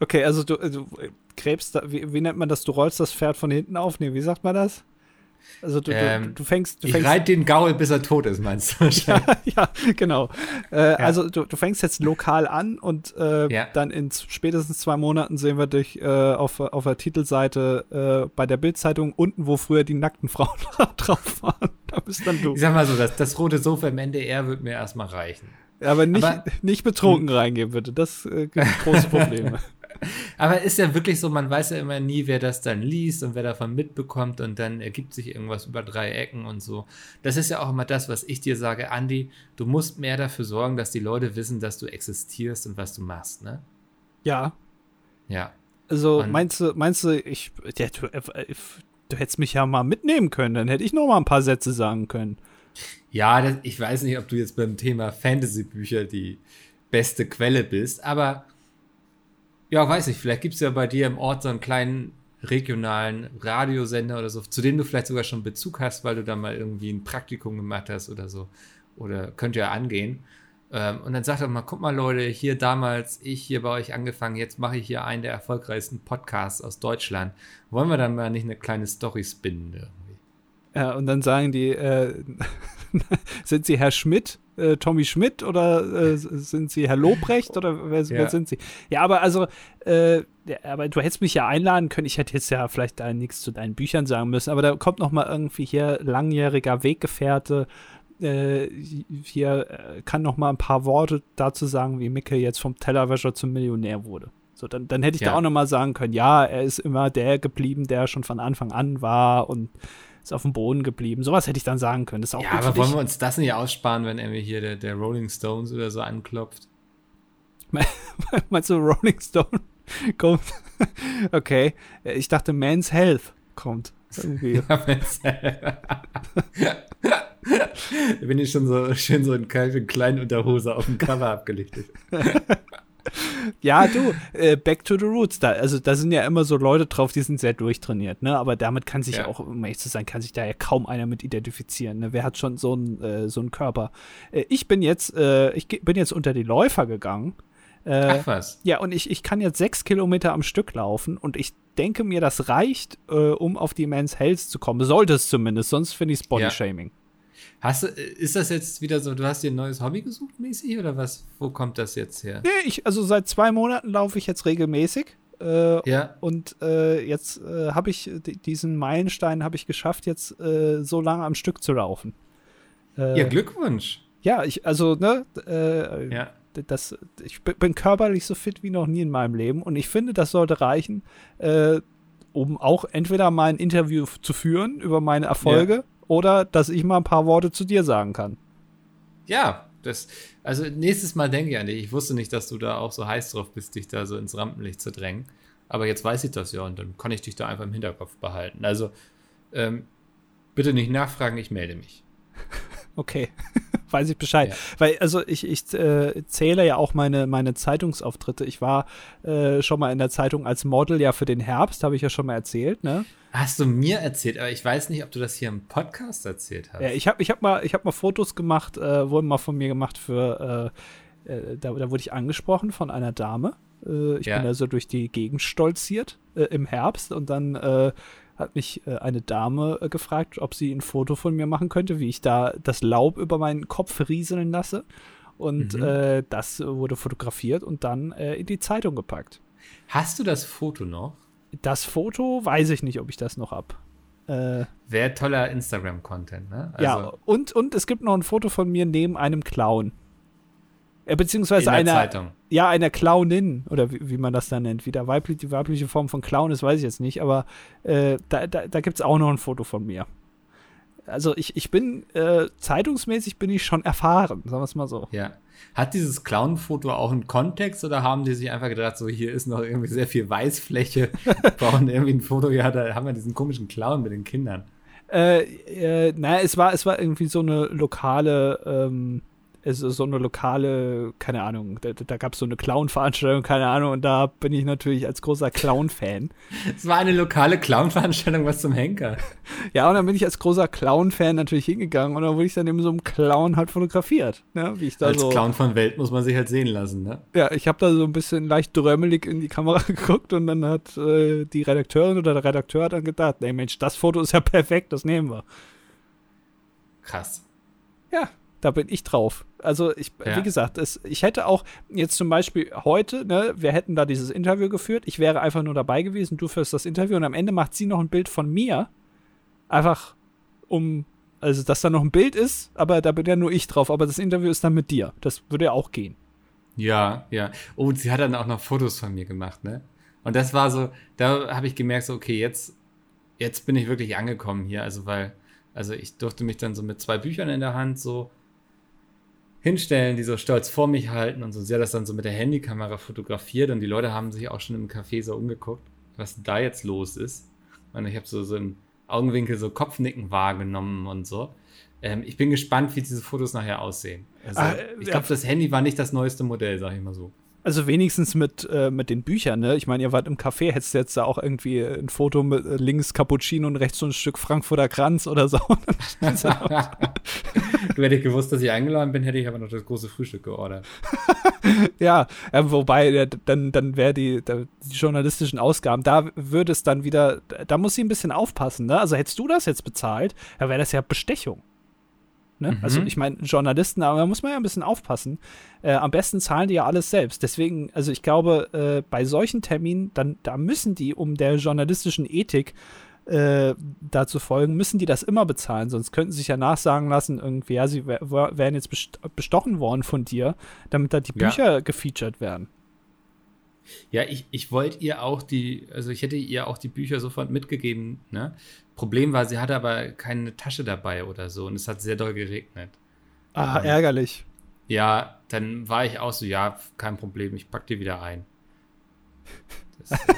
Okay, also du, du gräbst da, wie, wie, nennt man das? Du rollst das Pferd von hinten auf? Nee, wie sagt man das?
Also du, ähm, du, du fängst, du fängst. Ich reite den Gaul, bis er tot ist, meinst du?
ja, ja, genau. Äh, ja. Also du, du fängst jetzt lokal an und äh, ja. dann in spätestens zwei Monaten sehen wir dich äh, auf, auf der Titelseite äh, bei der Bildzeitung unten, wo früher die nackten Frauen drauf waren.
Da bist dann du. Ich sag mal so, das, das rote Sofa im NDR wird mir erstmal reichen.
Aber nicht, Aber, nicht betrunken reingehen, bitte. Das äh, gibt große Probleme.
Aber ist ja wirklich so, man weiß ja immer nie, wer das dann liest und wer davon mitbekommt und dann ergibt sich irgendwas über drei Ecken und so. Das ist ja auch immer das, was ich dir sage, Andi, du musst mehr dafür sorgen, dass die Leute wissen, dass du existierst und was du machst, ne?
Ja.
Ja.
Also und meinst du, meinst du, ich, ja, du, äh, du hättest mich ja mal mitnehmen können, dann hätte ich noch mal ein paar Sätze sagen können.
Ja, das, ich weiß nicht, ob du jetzt beim Thema Fantasy-Bücher die beste Quelle bist, aber ja, weiß ich. Vielleicht gibt es ja bei dir im Ort so einen kleinen regionalen Radiosender oder so, zu dem du vielleicht sogar schon Bezug hast, weil du da mal irgendwie ein Praktikum gemacht hast oder so. Oder könnte ja angehen. Ähm, und dann sagt er mal, guck mal Leute, hier damals, ich hier bei euch angefangen, jetzt mache ich hier einen der erfolgreichsten Podcasts aus Deutschland. Wollen wir dann mal nicht eine kleine Story spinnen irgendwie?
Ja, und dann sagen die, äh, sind Sie Herr Schmidt? Äh, Tommy Schmidt oder äh, sind sie Herr Lobrecht oder wer, ja. wer, sind sie? Ja, aber also, äh, aber du hättest mich ja einladen können. Ich hätte jetzt ja vielleicht da nichts zu deinen Büchern sagen müssen, aber da kommt noch mal irgendwie hier langjähriger Weggefährte. Äh, hier äh, kann noch mal ein paar Worte dazu sagen, wie Micke jetzt vom Tellerwäscher zum Millionär wurde. So, dann, dann hätte ich ja. da auch noch mal sagen können, ja, er ist immer der geblieben, der schon von Anfang an war und ist auf dem Boden geblieben. Sowas hätte ich dann sagen können. Das ist auch
ja, aber wollen wir uns das nicht aussparen, wenn irgendwie hier der, der Rolling Stones oder so anklopft?
Meinst du Rolling Stone kommt? okay. Ich dachte Man's Health kommt. Irgendwie. Ja, Man's Health.
da bin ich schon so schön so in kleinen Unterhose auf dem Cover abgelegt
ja, du, äh, back to the roots. Da, also da sind ja immer so Leute drauf, die sind sehr durchtrainiert, ne? Aber damit kann sich ja. auch, um ehrlich zu sein, kann sich da ja kaum einer mit identifizieren. Ne? Wer hat schon so einen äh, so einen Körper? Äh, ich bin jetzt, äh, ich bin jetzt unter die Läufer gegangen.
Äh, Ach was.
Ja, und ich, ich kann jetzt sechs Kilometer am Stück laufen und ich denke mir, das reicht, äh, um auf die Men's Health zu kommen. Sollte es zumindest, sonst finde ich es Bodyshaming. Ja.
Hast du, ist das jetzt wieder so, du hast dir ein neues Hobby gesucht mäßig oder was? Wo kommt das jetzt her?
Nee, ich, also seit zwei Monaten laufe ich jetzt regelmäßig. Äh, ja. Und äh, jetzt äh, habe ich diesen Meilenstein habe ich geschafft, jetzt äh, so lange am Stück zu laufen.
Äh, ja, Glückwunsch.
Ja, ich, also, ne, äh, ja. Das, ich bin körperlich so fit wie noch nie in meinem Leben und ich finde, das sollte reichen, um auch entweder mal ein Interview zu führen über meine Erfolge ja oder dass ich mal ein paar Worte zu dir sagen kann.
Ja, das, also nächstes Mal denke ich an dich. Ich wusste nicht, dass du da auch so heiß drauf bist, dich da so ins Rampenlicht zu drängen. Aber jetzt weiß ich das ja und dann kann ich dich da einfach im Hinterkopf behalten. Also ähm, bitte nicht nachfragen, ich melde mich.
Okay, weiß ich Bescheid. Ja. Weil, also ich, ich äh, zähle ja auch meine, meine Zeitungsauftritte. Ich war äh, schon mal in der Zeitung als Model ja für den Herbst, habe ich ja schon mal erzählt, ne?
Hast du mir erzählt, aber ich weiß nicht, ob du das hier im Podcast erzählt hast.
Ja, ich habe ich hab mal, hab mal Fotos gemacht, äh, wurden mal von mir gemacht für, äh, äh, da, da wurde ich angesprochen von einer Dame. Äh, ich ja. bin also durch die Gegend stolziert äh, im Herbst und dann äh, hat mich eine Dame gefragt, ob sie ein Foto von mir machen könnte, wie ich da das Laub über meinen Kopf rieseln lasse. Und mhm. das wurde fotografiert und dann in die Zeitung gepackt.
Hast du das Foto noch?
Das Foto weiß ich nicht, ob ich das noch hab.
Äh, Wäre toller Instagram-Content, ne?
Also ja, und, und es gibt noch ein Foto von mir neben einem Clown. Äh, beziehungsweise einer. Zeitung. Ja, einer Clownin, oder wie, wie, man das dann nennt. Wie der weiblich, die weibliche Form von Clown ist, weiß ich jetzt nicht, aber äh, da, da, da gibt es auch noch ein Foto von mir. Also ich, ich bin, äh, zeitungsmäßig bin ich schon erfahren, sagen wir es mal so.
Ja. Hat dieses Clown-Foto auch einen Kontext oder haben die sich einfach gedacht, so hier ist noch irgendwie sehr viel Weißfläche, brauchen irgendwie ein Foto, ja, da haben wir diesen komischen Clown mit den Kindern.
Äh, äh, naja, es war, es war irgendwie so eine lokale, ähm, ist so eine lokale, keine Ahnung, da, da gab es so eine Clown-Veranstaltung, keine Ahnung, und da bin ich natürlich als großer Clown-Fan.
Es war eine lokale Clown-Veranstaltung, was zum Henker.
Ja, und dann bin ich als großer Clown-Fan natürlich hingegangen und dann wurde ich dann eben so einem Clown halt fotografiert. Ne? Wie ich da
als
so,
Clown von Welt muss man sich halt sehen lassen, ne?
Ja, ich habe da so ein bisschen leicht drömmelig in die Kamera geguckt und dann hat äh, die Redakteurin oder der Redakteur dann gedacht, ey Mensch, das Foto ist ja perfekt, das nehmen wir.
Krass.
Ja, da bin ich drauf. Also ich, ja. wie gesagt, es, ich hätte auch jetzt zum Beispiel heute, ne, wir hätten da dieses Interview geführt, ich wäre einfach nur dabei gewesen, du führst das Interview und am Ende macht sie noch ein Bild von mir. Einfach um, also dass da noch ein Bild ist, aber da bin ja nur ich drauf, aber das Interview ist dann mit dir. Das würde ja auch gehen.
Ja, ja. Oh, sie hat dann auch noch Fotos von mir gemacht, ne? Und das war so, da habe ich gemerkt, so, okay, jetzt, jetzt bin ich wirklich angekommen hier, also weil, also ich durfte mich dann so mit zwei Büchern in der Hand so hinstellen, die so stolz vor mich halten und so. Sie hat das dann so mit der Handykamera fotografiert und die Leute haben sich auch schon im Café so umgeguckt, was da jetzt los ist. Und ich habe so, so im Augenwinkel so Kopfnicken wahrgenommen und so. Ähm, ich bin gespannt, wie diese Fotos nachher aussehen. Also, ah, ich glaube, das Handy war nicht das neueste Modell, sag ich mal so.
Also wenigstens mit, äh, mit den Büchern, ne? Ich meine, ihr wart im Café, hättest du jetzt da auch irgendwie ein Foto mit äh, links Cappuccino und rechts so ein Stück Frankfurter Kranz oder so.
du hätte ich gewusst, dass ich eingeladen bin, hätte ich aber noch das große Frühstück geordert.
ja, äh, wobei, äh, dann, dann wäre die, die journalistischen Ausgaben, da würde es dann wieder, da muss sie ein bisschen aufpassen, ne? Also hättest du das jetzt bezahlt, dann wäre das ja Bestechung. Ne? Mhm. Also ich meine, Journalisten, aber da muss man ja ein bisschen aufpassen. Äh, am besten zahlen die ja alles selbst. Deswegen, also ich glaube, äh, bei solchen Terminen, dann, da müssen die, um der journalistischen Ethik äh, dazu folgen, müssen die das immer bezahlen, sonst könnten sie sich ja nachsagen lassen, irgendwie, ja, sie wären jetzt bestochen worden von dir, damit da die Bücher ja. gefeatured werden.
Ja, ich, ich wollte ihr auch die, also ich hätte ihr auch die Bücher sofort mitgegeben, ne? Problem war, sie hatte aber keine Tasche dabei oder so und es hat sehr doll geregnet.
Ah, ähm, ärgerlich.
Ja, dann war ich auch so, ja, kein Problem, ich pack die wieder ein. Das, äh,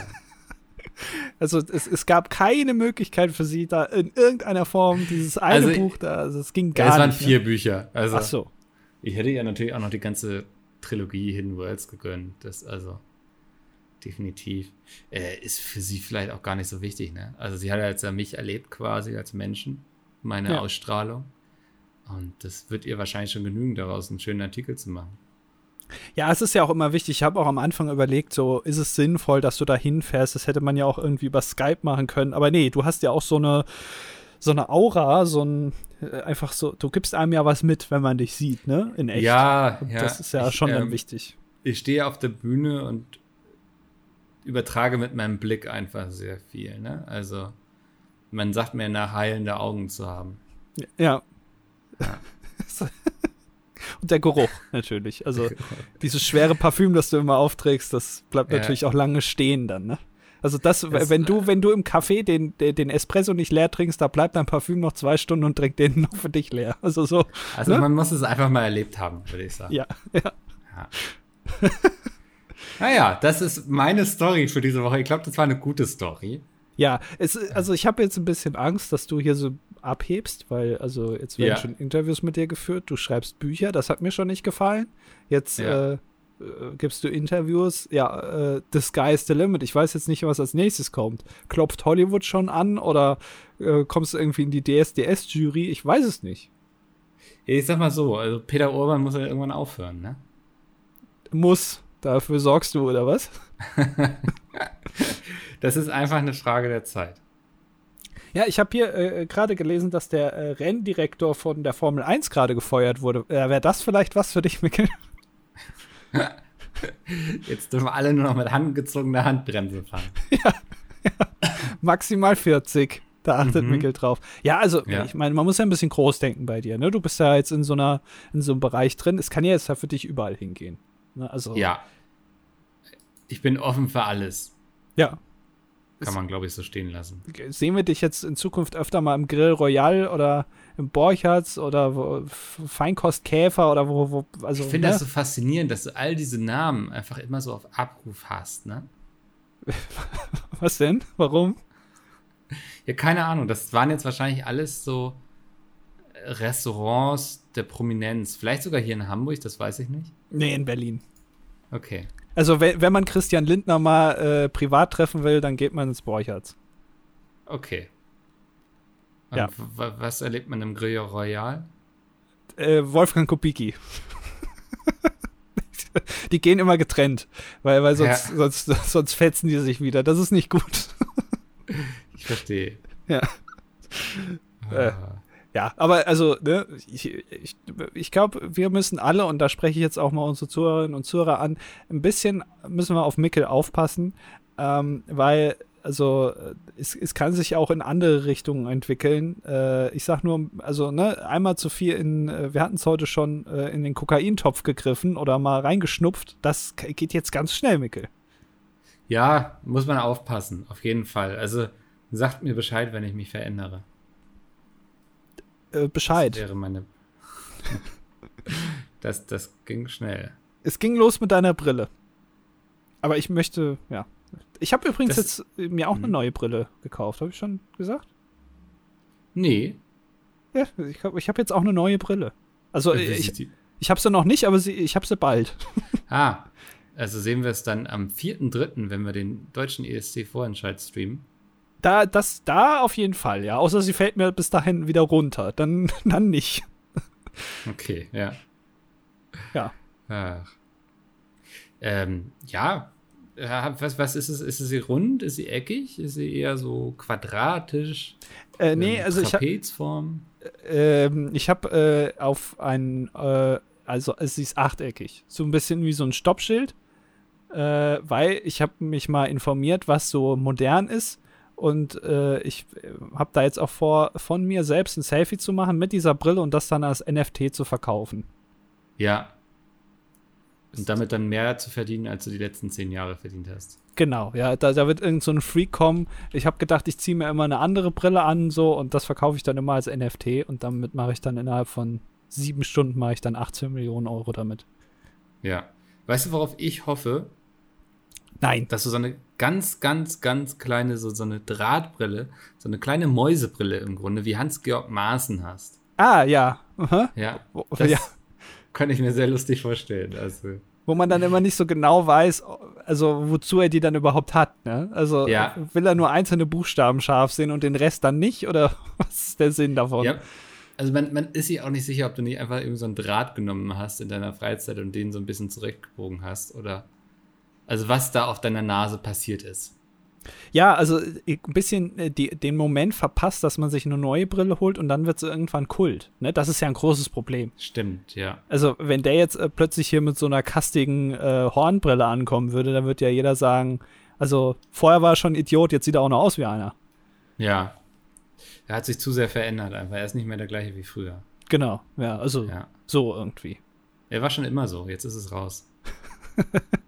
also es, es gab keine Möglichkeit für sie, da in irgendeiner Form dieses eine also, Buch da, also es ging gar nicht. Es
waren vier ne? Bücher. Also
Ach so.
Ich hätte ihr natürlich auch noch die ganze Trilogie Hidden Worlds gegönnt. Das also definitiv. Äh, ist für sie vielleicht auch gar nicht so wichtig, ne? Also sie hat ja jetzt ja mich erlebt quasi als Menschen, meine ja. Ausstrahlung. Und das wird ihr wahrscheinlich schon genügen, daraus einen schönen Artikel zu machen.
Ja, es ist ja auch immer wichtig. Ich habe auch am Anfang überlegt, so ist es sinnvoll, dass du da hinfährst. Das hätte man ja auch irgendwie über Skype machen können. Aber nee, du hast ja auch so eine, so eine Aura, so ein äh, einfach so, du gibst einem ja was mit, wenn man dich sieht, ne? In echt.
Ja, ja.
Das ist ja ich, schon ähm, dann wichtig.
Ich stehe auf der Bühne und übertrage mit meinem Blick einfach sehr viel. Ne? Also man sagt mir nach heilende Augen zu haben.
Ja. ja. Und der Geruch natürlich. Also dieses schwere Parfüm, das du immer aufträgst, das bleibt ja. natürlich auch lange stehen dann, ne? Also das, das, wenn du, wenn du im Café den, den Espresso nicht leer trinkst, da bleibt dein Parfüm noch zwei Stunden und trinkt den noch für dich leer. Also so.
Also ne? man muss es einfach mal erlebt haben, würde ich sagen.
Ja, ja.
ja. Naja, das ist meine Story für diese Woche. Ich glaube, das war eine gute Story.
Ja, es, also ich habe jetzt ein bisschen Angst, dass du hier so abhebst, weil also jetzt werden ja. schon Interviews mit dir geführt, du schreibst Bücher, das hat mir schon nicht gefallen. Jetzt ja. äh, gibst du Interviews, ja, äh, the sky is the limit. Ich weiß jetzt nicht, was als nächstes kommt. Klopft Hollywood schon an oder äh, kommst du irgendwie in die DSDS-Jury? Ich weiß es nicht.
Ich sag mal so, also Peter Urban muss ja irgendwann aufhören, ne?
Muss. Dafür sorgst du, oder was?
das ist einfach eine Frage der Zeit.
Ja, ich habe hier äh, gerade gelesen, dass der äh, Renndirektor von der Formel 1 gerade gefeuert wurde. Äh, Wäre das vielleicht was für dich, Mikkel?
Jetzt dürfen alle nur noch mit handgezogener Handbremse fahren. Ja.
maximal 40. Da achtet
Mhm.
Mikkel drauf. Ja, also
Ja.
ich meine, man muss ja ein bisschen groß denken bei dir. Ne? Du bist ja jetzt in so einer, in so einem Bereich drin. Es kann ja jetzt ja für dich überall hingehen. Ne? Also
Ja. Ich bin offen für alles.
ja.
Kann man, glaube ich, so stehen lassen.
Sehen wir dich jetzt in Zukunft öfter mal im Grill Royal oder im Borchertz oder Feinkostkäfer oder wo, wo also
Ich finde
ne?
das so faszinierend, dass du all diese Namen einfach immer so auf Abruf hast, ne?
was denn? Warum?
Ja, keine Ahnung. Das waren jetzt wahrscheinlich alles so Restaurants der Prominenz. Vielleicht sogar hier in Hamburg, das weiß ich nicht.
Nee, in Berlin.
Okay.
Also wenn, wenn man Christian Lindner mal äh, privat treffen will, dann geht man ins Borchertz.
Okay. Und
Ja.
was erlebt man im Grill Royal?
Äh, Wolfgang Kubicki. die gehen immer getrennt, weil, weil sonst,
Ja.
sonst, sonst fetzen die sich wieder. Das ist nicht gut.
Ich verstehe.
Ja. Äh. Ja, aber also, ne, ich, ich, ich glaube, wir müssen alle, und da spreche ich jetzt auch mal unsere Zuhörerinnen und Zuhörer an, ein bisschen müssen wir auf Mickel aufpassen, ähm, weil, also, es, es kann sich auch in andere Richtungen entwickeln. Äh, ich sag nur, also, ne, einmal zu viel in, äh, wir hatten es heute schon, äh, in den Kokaintopf gegriffen oder mal reingeschnupft. Das geht jetzt ganz schnell, Mickel.
Ja, muss man aufpassen, auf jeden Fall. Also sagt mir Bescheid, wenn ich mich verändere.
Äh,
Das
Bescheid.
wäre meine. Das, das ging schnell.
Es ging los mit deiner Brille. Aber ich möchte, ja. Ich habe übrigens
Das-
jetzt äh, mir auch eine
Mhm.
neue Brille gekauft. Habe ich schon gesagt?
Nee.
Ja, ich habe ich hab jetzt auch eine neue Brille. Also ich, ich habe sie noch nicht, aber sie, ich habe sie bald.
Ah, also sehen wir es dann am 4.3., wenn wir den deutschen ESC-Vorentscheid streamen.
Da, das, da auf jeden Fall, ja. Außer sie fällt mir bis dahin wieder runter. Dann, dann nicht.
Okay, ja.
Ja.
Ach. Ähm, ja. Ja, Was, was ist es? Ist sie rund? Ist sie eckig? Ist sie eher so quadratisch?
Äh, nee,
Ähm,
also ich habe
Trapezform?
ähm, ich hab, äh, auf ein, äh, also sie ist achteckig. So ein bisschen wie so ein Stoppschild. Äh, weil ich habe mich mal informiert, was so modern ist. Und äh, ich habe da jetzt auch vor, von mir selbst ein Selfie zu machen mit dieser Brille und das dann als NFT zu verkaufen.
Ja. Und damit dann mehr zu verdienen, als du die letzten zehn Jahre verdient hast.
Genau, ja, da, da wird irgend so ein Freak kommen. Ich habe gedacht, ich ziehe mir immer eine andere Brille an, so, und das verkaufe ich dann immer als NFT und damit mache ich dann innerhalb von sieben Stunden mache ich dann 18 Millionen Euro damit.
Ja. Weißt du, worauf ich hoffe?
Nein.
Dass du so eine ganz, ganz, ganz kleine, so, so eine Drahtbrille, so eine kleine Mäusebrille im Grunde, wie Hans-Georg Maaßen hast.
Ah, ja. Aha.
Ja. Das
ja.
kann ich mir sehr lustig vorstellen. Also,
Wo man dann immer nicht so genau weiß, also wozu er die dann überhaupt hat, ne? Also
Ja.
will er nur einzelne Buchstaben scharf sehen und den Rest dann nicht? Oder was ist der Sinn davon?
ja. Also man, man ist sich auch nicht sicher, ob du nicht einfach irgendwie so einen Draht genommen hast in deiner Freizeit und den so ein bisschen zurechtgebogen hast oder also was da auf deiner Nase passiert ist.
Ja, also äh, ein bisschen äh, die, den Moment verpasst, dass man sich eine neue Brille holt und dann wird sie irgendwann Kult. Ne? Das ist ja ein großes Problem.
Stimmt, ja.
Also, wenn der jetzt äh, plötzlich hier mit so einer kastigen äh, Hornbrille ankommen würde, dann würde ja jeder sagen, also vorher war er schon ein Idiot, jetzt sieht er auch noch aus wie einer.
Ja. Er hat sich zu sehr verändert einfach. Er ist nicht mehr der gleiche wie früher.
Genau, ja, also
Ja.
so irgendwie.
Er war schon immer so, jetzt ist es raus.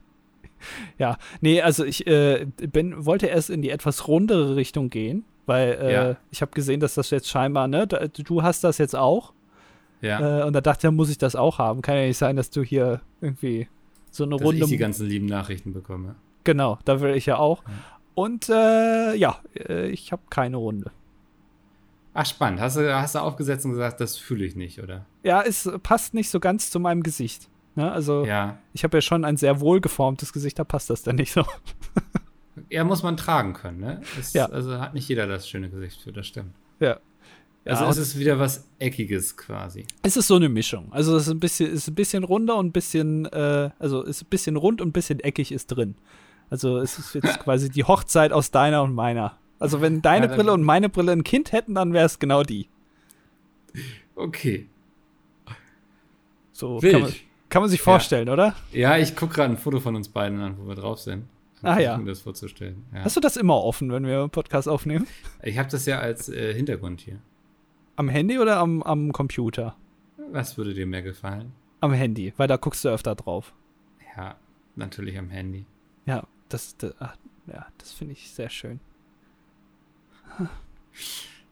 Ja, nee, also ich äh, bin, wollte erst in die etwas rundere Richtung gehen, weil äh,
Ja.
ich habe gesehen, dass das jetzt scheinbar, ne, du hast das jetzt auch.
Ja.
Äh, und da dachte ich, ja, muss ich das auch haben. Kann ja nicht sein, dass du hier irgendwie so eine
dass
Runde.
ich die ganzen lieben Nachrichten bekomme.
genau, da will ich ja auch. Und äh, ja, äh, ich habe keine Runde.
Ach, spannend. Hast du, hast du aufgesetzt und gesagt, das fühle ich nicht, oder?
Ja, es passt nicht so ganz zu meinem Gesicht. Ne? Also,
Ja.
ich habe ja schon ein sehr wohlgeformtes Gesicht, da passt das dann nicht so.
Ja, muss man tragen können, ne? Es,
Ja.
Also hat nicht jeder das schöne Gesicht für, das stimmt.
Ja.
Also
ja,
es ist wieder was Eckiges quasi.
Es ist so eine Mischung. Also es ist ein bisschen, ist ein bisschen runder und ein bisschen, äh, also es ist ein bisschen rund und ein bisschen eckig ist drin. Also es ist jetzt quasi die Hochzeit aus deiner und meiner. Also wenn deine
Ja,
Brille und meine Brille ein Kind hätten, dann wäre es genau die.
Okay.
So
Wild.
kann man, kann man sich vorstellen, oder?
Ja, ich gucke gerade ein Foto von uns beiden an, wo wir drauf sind.
Ah ja.
Um das vorzustellen. Ja.
Hast du das immer offen, wenn wir einen Podcast aufnehmen?
Ich habe das ja als äh, Hintergrund hier.
Am Handy oder am, am Computer?
Was würde dir mehr gefallen?
Am Handy, weil da guckst du öfter drauf.
Ja, natürlich am Handy.
Ja, das, das, ach, ja, das finde ich sehr schön.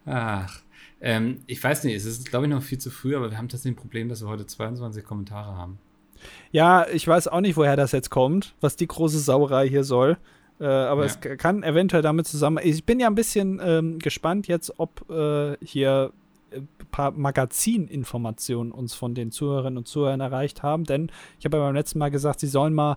Ach, ähm, ich weiß nicht, es ist, glaube ich, noch viel zu früh, aber wir haben tatsächlich ein Problem, dass wir heute 22 Kommentare haben.
Ja, ich weiß auch nicht, woher das jetzt kommt, was die große Sauerei hier soll. Äh, aber
Ja.
es kann eventuell damit zusammen. Ich bin ja ein bisschen ähm, gespannt jetzt, ob äh, hier ein paar Magazininformationen uns von den Zuhörerinnen und Zuhörern erreicht haben. Denn ich habe ja beim letzten Mal gesagt, sie sollen mal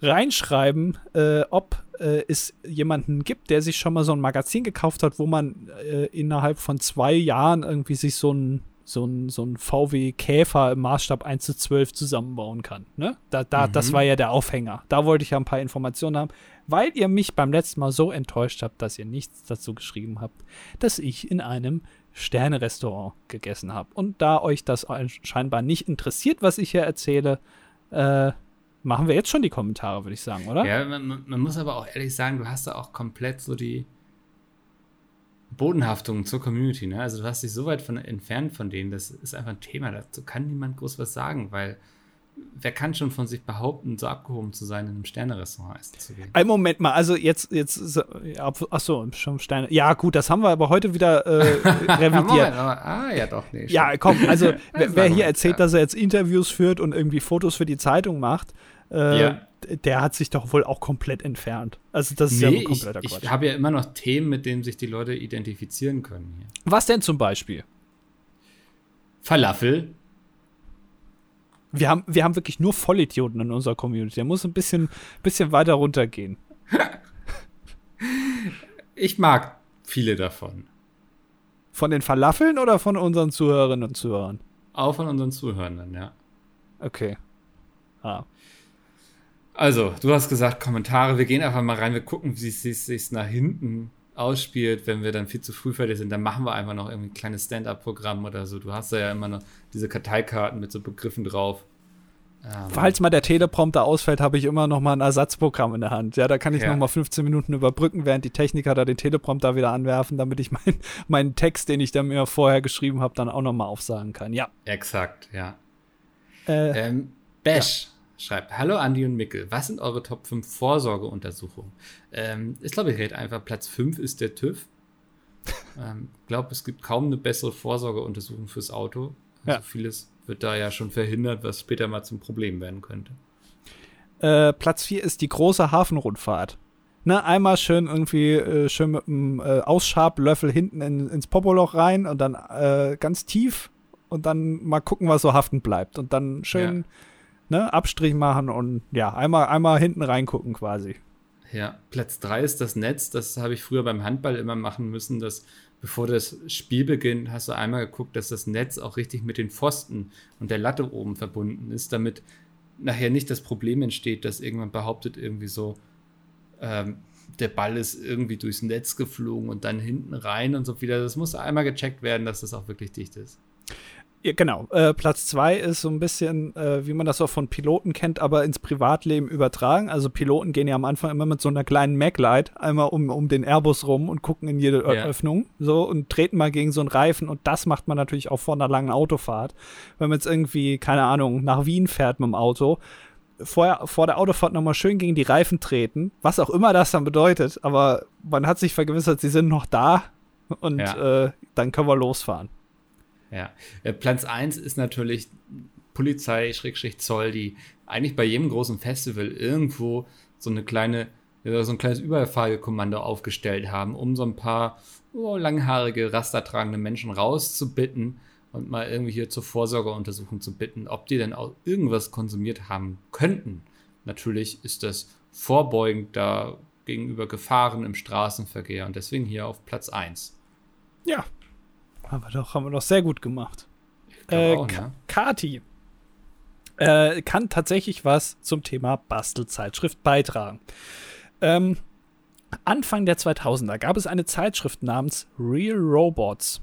reinschreiben, äh, ob äh, es jemanden gibt, der sich schon mal so ein Magazin gekauft hat, wo man äh, innerhalb von zwei Jahren irgendwie sich so ein so ein, so ein VW Käfer im Maßstab 1 zu 12 zusammenbauen kann. Ne? Da, da, Das
Mhm.
war ja der Aufhänger. Da wollte ich ja ein paar Informationen haben, weil ihr mich beim letzten Mal so enttäuscht habt, dass ihr nichts dazu geschrieben habt, dass ich in einem Sterne-Restaurant gegessen habe. Und da euch das scheinbar nicht interessiert, was ich hier erzähle, äh, machen wir jetzt schon die Kommentare, würde ich sagen, oder?
Ja, man- man muss aber auch ehrlich sagen, du hast da auch komplett so die Bodenhaftung zur Community, ne? Also du hast dich so weit von, entfernt von denen, das ist einfach ein Thema, dazu kann niemand groß was sagen, weil wer kann schon von sich behaupten, so abgehoben zu sein, in einem Sternerestaurant essen zu gehen?
Ein Moment mal, also jetzt, jetzt, so- ja, achso, schon Steine. Ja, gut, das haben wir aber heute wieder äh, revidiert.
Moment, aber, ah, ja doch, nee.
Ja,
stimmt.
komm, also wer, wer hier erzählt,
ja.
dass er jetzt Interviews führt und irgendwie Fotos für die Zeitung macht, äh,
Ja.
Der hat sich doch wohl auch komplett entfernt. Also das ist ja
Nee,
wohl
ich,
kompletter Quatsch.
ich habe ja immer noch Themen, mit denen sich die Leute identifizieren können hier.
Was denn zum Beispiel?
Falafel,
Wir haben, wir haben wirklich nur Vollidioten in unserer Community. Der muss ein bisschen, bisschen weiter runtergehen.
ich mag viele davon.
Von den Falafeln oder von unseren Zuhörerinnen und Zuhörern?
Auch von unseren Zuhörern, ja.
Okay. Ah.
Also, du hast gesagt, Kommentare, wir gehen einfach mal rein, wir gucken, wie es sich, nach hinten ausspielt, wenn wir dann viel zu früh fertig sind, dann machen wir einfach noch irgendwie ein kleines Stand-up-Programm oder so. Du hast da ja immer noch diese Karteikarten mit so Begriffen drauf. Ähm,
Falls mal der Teleprompter ausfällt, habe ich immer noch mal ein Ersatzprogramm in der Hand. Ja, da kann ich
Ja.
noch mal 15 Minuten überbrücken, während die Techniker da den Teleprompter wieder anwerfen, damit ich mein, meinen Text, den ich da mir vorher geschrieben habe, dann auch noch mal aufsagen kann. Ja.
Exakt, ja.
Äh,
Ähm, Bash schreibt, Hallo Andi und Mickel, was sind eure Top 5 Vorsorgeuntersuchungen? Ähm, ich glaube, ich rede einfach, Platz 5 ist der TÜV. ähm, glaube, es gibt kaum eine bessere Vorsorgeuntersuchung fürs Auto. Also
Ja.
vieles wird da ja schon verhindert, was später mal zum Problem werden könnte.
äh, Platz 4 ist die große Hafenrundfahrt. Ne, einmal schön irgendwie äh, schön mit einem äh, Ausschablöffel hinten in, ins Popoloch rein und dann äh, ganz tief und dann mal gucken, was so haften bleibt. Und dann schön ne, Abstrich machen und ja, einmal, einmal hinten reingucken quasi.
Ja, Platz 3 ist das Netz. Das habe ich früher beim Handball immer machen müssen, dass bevor das Spiel beginnt, hast du einmal geguckt, dass das Netz auch richtig mit den Pfosten und der Latte oben verbunden ist, damit nachher nicht das Problem entsteht, dass irgendwann behauptet irgendwie so, ähm, der Ball ist irgendwie durchs Netz geflogen und dann hinten rein und so wieder. Das muss einmal gecheckt werden, dass das auch wirklich dicht ist.
Ja, genau. Äh, Platz zwei ist so ein bisschen, äh, wie man das auch von Piloten kennt, aber ins Privatleben übertragen. Also Piloten gehen ja am Anfang immer mit so einer kleinen Maglite einmal um, um den Airbus rum und gucken in jede Ö-
Ja.
Öffnung so und treten mal gegen so einen Reifen und das macht man natürlich auch vor einer langen Autofahrt. Wenn man jetzt irgendwie, keine Ahnung, nach Wien fährt mit dem Auto, vorher, vor der Autofahrt nochmal schön gegen die Reifen treten, was auch immer das dann bedeutet, aber man hat sich vergewissert, sie sind noch da und
Ja.
äh, dann können wir losfahren.
Ja, äh, Platz 1 ist natürlich Polizei, Schrägstrich Zoll, die eigentlich bei jedem großen Festival irgendwo so eine kleine, so ein kleines Überfallkommando aufgestellt haben, um so ein paar oh, langhaarige, rastertragende Menschen rauszubitten und mal irgendwie hier zur Vorsorgeuntersuchung zu bitten, ob die denn auch irgendwas konsumiert haben könnten. Natürlich ist das vorbeugend da gegenüber Gefahren im Straßenverkehr und deswegen hier auf Platz 1.
Ja. Haben wir doch, haben wir doch sehr gut gemacht. Äh,
auch, ne?
Kati äh, kann tatsächlich was zum Thema Bastelzeitschrift beitragen. Ähm, Anfang der 2000er gab es eine Zeitschrift namens Real Robots,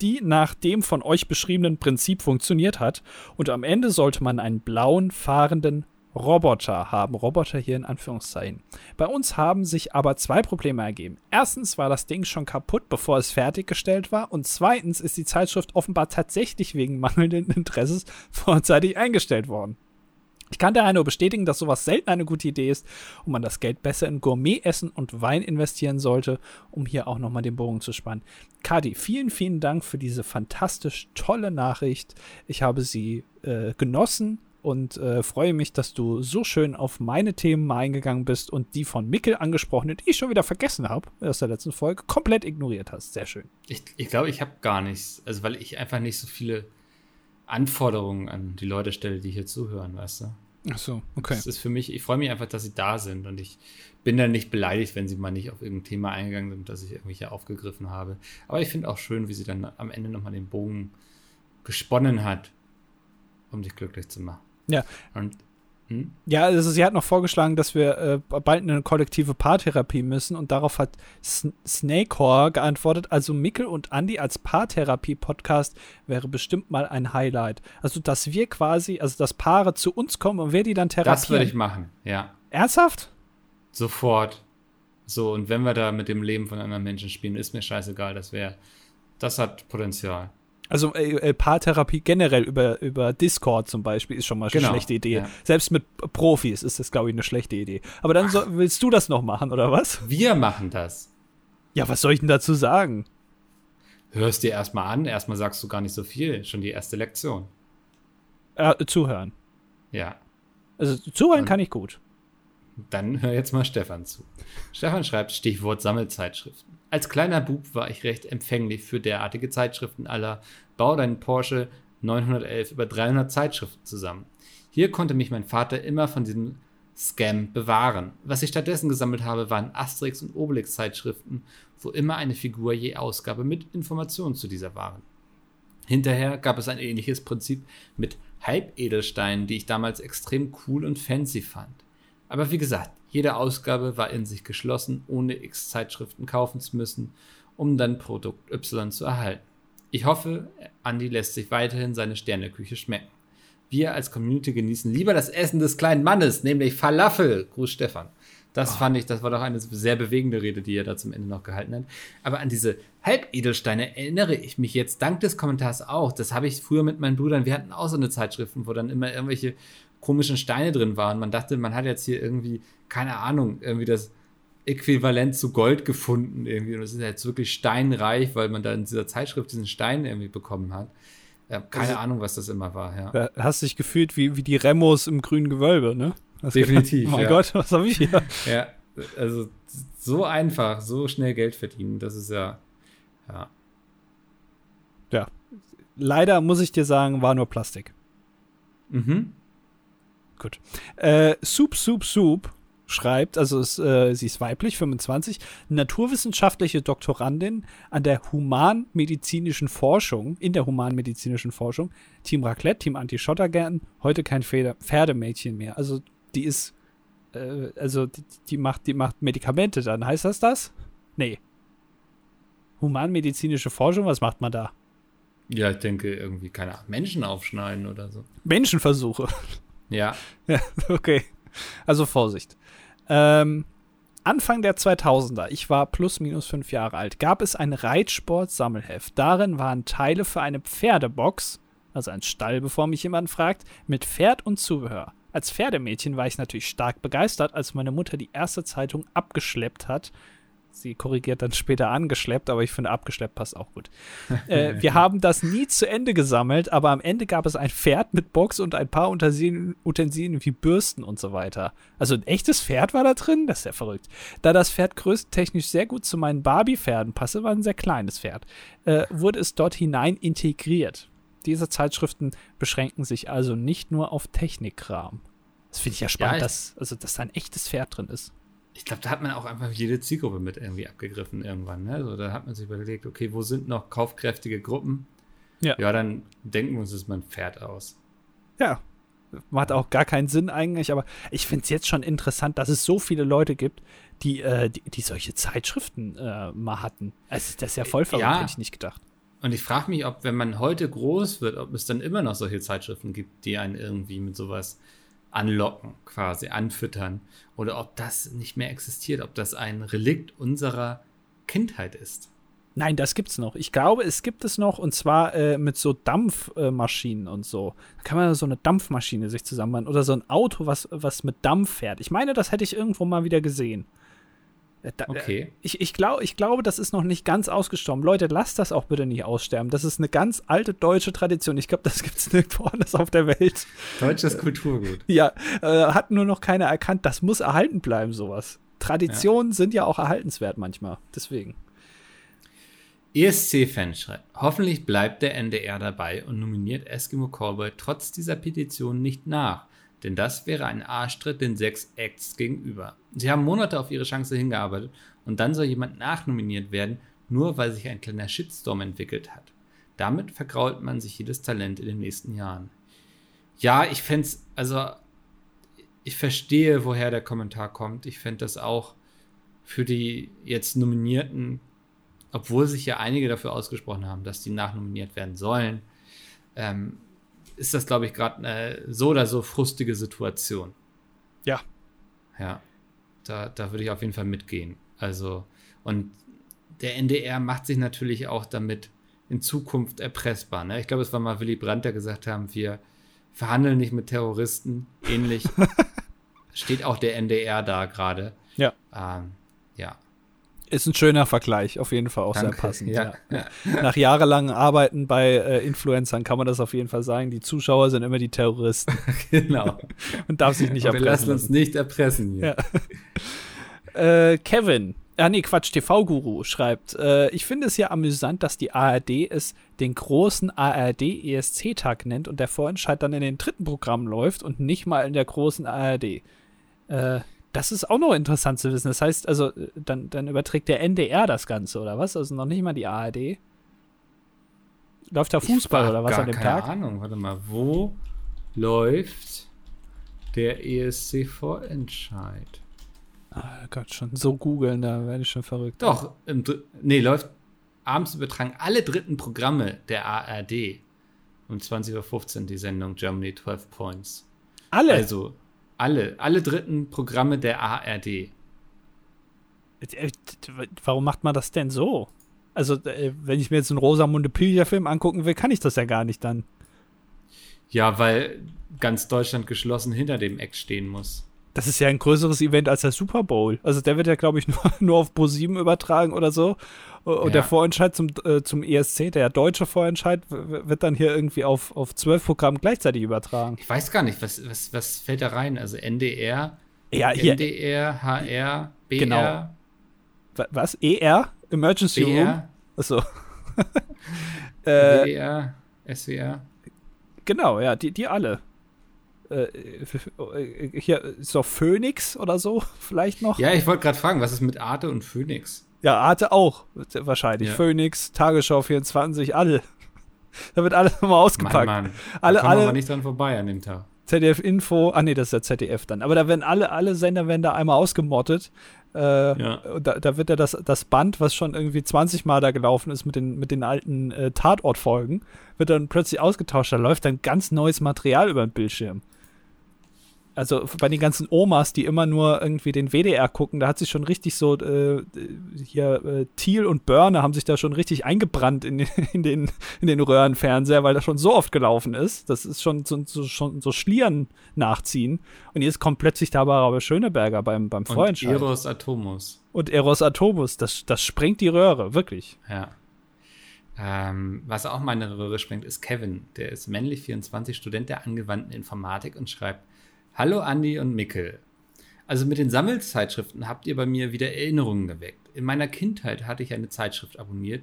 die nach dem von euch beschriebenen Prinzip funktioniert hat und am Ende sollte man einen blauen, fahrenden Roboter haben, Roboter hier in Anführungszeichen. Bei uns haben sich aber zwei Probleme ergeben. Erstens war das Ding schon kaputt, bevor es fertiggestellt war. Und zweitens ist die Zeitschrift offenbar tatsächlich wegen mangelnden Interesses vorzeitig eingestellt worden. Ich kann daher nur bestätigen, dass sowas selten eine gute Idee ist und man das Geld besser in Gourmet-Essen und Wein investieren sollte, um hier auch nochmal den Bogen zu spannen. Kadi, vielen, vielen Dank für diese fantastisch tolle Nachricht. Ich habe sie äh, genossen und äh, freue mich, dass du so schön auf meine Themen eingegangen bist und die von Mickel angesprochenen, die ich schon wieder vergessen habe aus der letzten Folge, komplett ignoriert hast. Sehr schön.
Ich glaube, ich, glaub, ich habe gar nichts. Also, weil ich einfach nicht so viele Anforderungen an die Leute stelle, die hier zuhören, weißt du?
Ach so, okay.
Das ist für mich, ich freue mich einfach, dass sie da sind und ich bin dann nicht beleidigt, wenn sie mal nicht auf irgendein Thema eingegangen sind, das ich irgendwie hier aufgegriffen habe. Aber ich finde auch schön, wie sie dann am Ende nochmal den Bogen gesponnen hat, um dich glücklich zu machen.
Ja.
Und
hm? Ja, also sie hat noch vorgeschlagen, dass wir äh, bald eine kollektive Paartherapie müssen und darauf hat S Snakehor geantwortet, also Mickel und Andy als Paartherapie-Podcast wäre bestimmt mal ein Highlight. Also, dass wir quasi, also dass Paare zu uns kommen und wir die dann therapieren.
Das würde ich machen, ja.
Ernsthaft?
Sofort. So, und wenn wir da mit dem Leben von anderen Menschen spielen, ist mir scheißegal, das wäre, das hat Potenzial.
Also äh, äh, Paartherapie generell über, über Discord zum Beispiel ist schon mal genau, eine schlechte Idee. Ja. Selbst mit Profis ist das, glaube ich, eine schlechte Idee. Aber dann so, willst du das noch machen, oder was?
Wir machen das.
Ja, was soll ich denn dazu sagen?
Hörst dir erstmal an, erstmal sagst du gar nicht so viel. Schon die erste Lektion.
Äh, zuhören.
Ja.
Also zuhören Und kann ich gut.
Dann hör jetzt mal Stefan zu. Stefan schreibt Stichwort Sammelzeitschriften. Als kleiner Bub war ich recht empfänglich für derartige Zeitschriften aller Bau deinen Porsche 911 über 300 Zeitschriften zusammen. Hier konnte mich mein Vater immer von diesem Scam bewahren. Was ich stattdessen gesammelt habe, waren Asterix und Obelix Zeitschriften, wo immer eine Figur je Ausgabe mit Informationen zu dieser waren. Hinterher gab es ein ähnliches Prinzip mit Halbedelsteinen, die ich damals extrem cool und fancy fand. Aber wie gesagt, jede Ausgabe war in sich geschlossen, ohne x Zeitschriften kaufen zu müssen, um dann Produkt Y zu erhalten. Ich hoffe, Andy lässt sich weiterhin seine Sterneküche schmecken. Wir als Community genießen lieber das Essen des kleinen Mannes, nämlich Falafel. Gruß Stefan. Das oh. fand ich, das war doch eine sehr bewegende Rede, die er da zum Ende noch gehalten hat. Aber an diese Halbedelsteine erinnere ich mich jetzt dank des Kommentars auch. Das habe ich früher mit meinen Brüdern, wir hatten auch so eine Zeitschriften, wo dann immer irgendwelche komischen Steine drin waren. Man dachte, man hat jetzt hier irgendwie, keine Ahnung, irgendwie das Äquivalent zu Gold gefunden irgendwie. Und es ist jetzt wirklich steinreich, weil man da in dieser Zeitschrift diesen Stein irgendwie bekommen hat. Ja, keine also, Ahnung, was das immer war, ja.
Hast dich gefühlt wie, wie die Remos im grünen Gewölbe, ne?
Das Definitiv.
Gedacht, oh mein ja. Gott, was habe ich hier?
Ja, also so einfach, so schnell Geld verdienen, das ist ja, ja.
Ja. Leider muss ich dir sagen, war nur Plastik.
Mhm.
Gut. Äh, Soup, Soup, Soup schreibt, also ist, äh, sie ist weiblich, 25, naturwissenschaftliche Doktorandin an der humanmedizinischen Forschung, in der humanmedizinischen Forschung, Team Raclette, Team Anti-Schottergärten, heute kein Pferde, Pferdemädchen mehr. Also die ist, äh, also die, die, macht, die macht Medikamente dann. Heißt das das? Nee. Humanmedizinische Forschung, was macht man da?
Ja, ich denke irgendwie, keine Ahnung, Menschen aufschneiden oder so.
Menschenversuche.
Ja.
Ja, okay. Also Vorsicht. Ähm, Anfang der 2000er, ich war plus minus fünf Jahre alt, gab es ein Reitsport-Sammelheft. Darin waren Teile für eine Pferdebox, also ein Stall, bevor mich jemand fragt, mit Pferd und Zubehör. Als Pferdemädchen war ich natürlich stark begeistert, als meine Mutter die erste Zeitung abgeschleppt hat sie korrigiert dann später angeschleppt, aber ich finde, abgeschleppt passt auch gut. äh, wir haben das nie zu Ende gesammelt, aber am Ende gab es ein Pferd mit Box und ein paar Utensilien, Utensilien wie Bürsten und so weiter. Also ein echtes Pferd war da drin? Das ist ja verrückt. Da das Pferd größtentechnisch sehr gut zu meinen Barbie-Pferden passe, war ein sehr kleines Pferd, äh, wurde es dort hinein integriert. Diese Zeitschriften beschränken sich also nicht nur auf Technikkram. Das finde ich ja spannend, ja, dass, also, dass da ein echtes Pferd drin ist
ich glaube, da hat man auch einfach jede Zielgruppe mit irgendwie abgegriffen irgendwann. Ne? Also da hat man sich überlegt, okay, wo sind noch kaufkräftige Gruppen? Ja. Ja, dann denken wir uns das mal ein Pferd aus.
Ja. Macht auch gar keinen Sinn eigentlich, aber ich finde es jetzt schon interessant, dass es so viele Leute gibt, die, äh, die, die, solche Zeitschriften äh, mal hatten. Also, das ist ja voll verrückt, ja. hätte ich nicht gedacht.
Und ich frage mich, ob, wenn man heute groß wird, ob es dann immer noch solche Zeitschriften gibt, die einen irgendwie mit sowas anlocken, quasi anfüttern. Oder ob das nicht mehr existiert, ob das ein Relikt unserer Kindheit ist.
Nein, das gibt's noch. Ich glaube, es gibt es noch und zwar äh, mit so Dampfmaschinen äh, und so. Da kann man so eine Dampfmaschine sich zusammenbauen oder so ein Auto, was, was mit Dampf fährt. Ich meine, das hätte ich irgendwo mal wieder gesehen. Äh, da,
okay.
Ich, ich, glaub, ich glaube, das ist noch nicht ganz ausgestorben. Leute, lasst das auch bitte nicht aussterben. Das ist eine ganz alte deutsche Tradition. Ich glaube, das gibt es nirgendwo anders auf der Welt.
Deutsches Kulturgut.
Ja, äh, hat nur noch keiner erkannt. Das muss erhalten bleiben, sowas. Traditionen ja. sind ja auch erhaltenswert manchmal. Deswegen.
ESC-Fan schreibt, hoffentlich bleibt der NDR dabei und nominiert Eskimo Callboy trotz dieser Petition nicht nach, denn das wäre ein Arschtritt den sechs Acts gegenüber. Sie haben Monate auf ihre Chance hingearbeitet und dann soll jemand nachnominiert werden, nur weil sich ein kleiner Shitstorm entwickelt hat. Damit vergrault man sich jedes Talent in den nächsten Jahren. Ja, ich fände es, also ich verstehe, woher der Kommentar kommt. Ich fände das auch für die jetzt Nominierten obwohl sich ja einige dafür ausgesprochen haben, dass die nachnominiert werden sollen, ähm, ist das, glaube ich, gerade eine so oder so frustige Situation.
Ja.
Ja. Da, da würde ich auf jeden Fall mitgehen. Also, und der NDR macht sich natürlich auch damit in Zukunft erpressbar. Ne? Ich glaube, es war mal Willy Brandt, der gesagt haben, wir verhandeln nicht mit Terroristen. Ähnlich steht auch der NDR da gerade.
Ja.
Ähm, ja.
Ist ein schöner Vergleich, auf jeden Fall auch Danke. sehr passend.
Ja.
Ja. Nach jahrelangen Arbeiten bei äh, Influencern kann man das auf jeden Fall sagen. Die Zuschauer sind immer die Terroristen.
genau.
Und darf sich nicht
erpressen. Wir lassen uns nicht erpressen
hier. Ja. äh, Kevin, ah nee, Quatsch, TV-Guru schreibt, äh, ich finde es ja amüsant, dass die ARD es den großen ARD-ESC-Tag nennt und der Vorentscheid dann in den dritten Programmen läuft und nicht mal in der großen ARD. Äh, das ist auch noch interessant zu wissen. Das heißt, also, dann, dann überträgt der NDR das Ganze, oder was? Also noch nicht mal die ARD. Läuft da Fußball oder was an dem
keine
Tag?
Keine Ahnung, warte mal. Wo läuft der ESC-Vorentscheid?
Ah Gott, schon so googeln, da werde ich schon verrückt.
Doch, im nee, läuft abends übertragen alle dritten Programme der ARD. Um 20.15 Uhr die Sendung Germany 12 Points.
Alle?
Also, alle, alle dritten Programme der ARD. Äh,
warum macht man das denn so? Also, äh, wenn ich mir jetzt einen Rosamunde Pilcher-Film angucken will, kann ich das ja gar nicht dann.
Ja, weil ganz Deutschland geschlossen hinter dem Eck stehen muss.
Das ist ja ein größeres Event als der Super Bowl. Also der wird ja, glaube ich, nur, nur auf Pro 7 übertragen oder so. Und ja. der Vorentscheid zum, äh, zum ESC, der deutsche Vorentscheid, wird dann hier irgendwie auf, auf zwölf Programmen gleichzeitig übertragen.
Ich weiß gar nicht, was, was, was fällt da rein? Also NDR,
ja, hier.
NDR, HR, BR.
Genau. Was? ER? Emergency BR. Room? Achso.
äh, WDR, SWR.
Genau, ja, die, die alle. Äh, äh, hier ist doch Phoenix oder so, vielleicht noch.
Ja, ich wollte gerade fragen, was ist mit Arte und Phoenix?
Ja, Arte auch, wahrscheinlich. Ja. Phoenix, Tagesschau 24, alle. Da wird alles nochmal ausgepackt. Mann, Mann. Alle,
da
alle.
aber nicht dran vorbei an dem Tag.
ZDF Info, ah nee, das ist der ZDF dann. Aber da werden alle, alle Sender werden da einmal ausgemottet. Äh, ja. da, da, wird ja das, das Band, was schon irgendwie 20 Mal da gelaufen ist mit den, mit den alten äh, Tatortfolgen, wird dann plötzlich ausgetauscht. Da läuft dann ganz neues Material über den Bildschirm also bei den ganzen Omas, die immer nur irgendwie den WDR gucken, da hat sich schon richtig so, äh, hier, äh, Thiel und Börne haben sich da schon richtig eingebrannt in, in, den, in den Röhrenfernseher, weil das schon so oft gelaufen ist. Das ist schon so, so, schon so Schlieren nachziehen. Und jetzt kommt plötzlich da aber Schöneberger beim, beim Vorentscheid.
Und Eros Atomus.
Und Eros Atomus, das, das sprengt die Röhre, wirklich.
Ja. Ähm, was auch meine Röhre sprengt, ist Kevin. Der ist männlich 24, Student der angewandten Informatik und schreibt, Hallo Andi und Mickel. Also mit den Sammelzeitschriften habt ihr bei mir wieder Erinnerungen geweckt. In meiner Kindheit hatte ich eine Zeitschrift abonniert,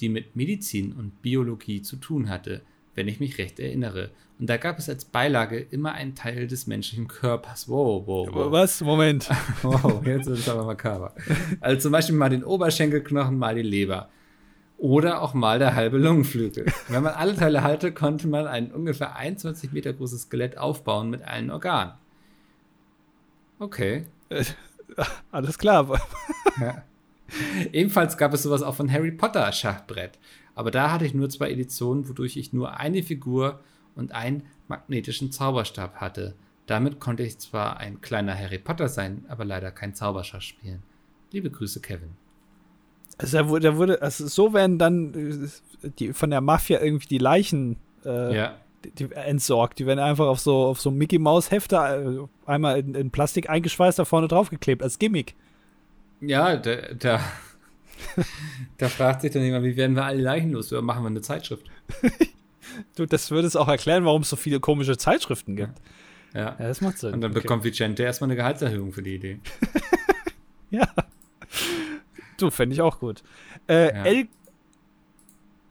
die mit Medizin und Biologie zu tun hatte, wenn ich mich recht erinnere. Und da gab es als Beilage immer einen Teil des menschlichen Körpers. Wow, wow, wow.
Was? Moment.
wow, jetzt ist es aber makaber. Also zum Beispiel mal den Oberschenkelknochen, mal die Leber. Oder auch mal der halbe Lungenflügel. Wenn man alle Teile hatte, konnte man ein ungefähr 21 Meter großes Skelett aufbauen mit allen Organen. Okay.
alles klar.
ja. Ebenfalls gab es sowas auch von Harry Potter Schachbrett. Aber da hatte ich nur zwei Editionen, wodurch ich nur eine Figur und einen magnetischen Zauberstab hatte. Damit konnte ich zwar ein kleiner Harry Potter sein, aber leider kein Zauberschach spielen. Liebe Grüße, Kevin.
Also da wurde, da wurde also so werden dann äh, die, von der Mafia irgendwie die Leichen äh,
Ja.
die, die entsorgt. Die werden einfach auf so, auf so Mickey Maus Hefter äh, einmal in, in Plastik eingeschweißt, da vorne draufgeklebt, als Gimmick.
Ja, da, da, da fragt sich dann jemand, wie werden wir alle Leichen los? Oder machen wir eine Zeitschrift?
Du, das würde es auch erklären, warum es so viele komische Zeitschriften gibt.
Ja.
Ja, das macht Sinn.
Und dann
Okay.
bekommt Vicente erstmal eine Gehaltserhöhung für die Idee.
Ja. Du, fände ich auch gut. Äh,
Ja.
El,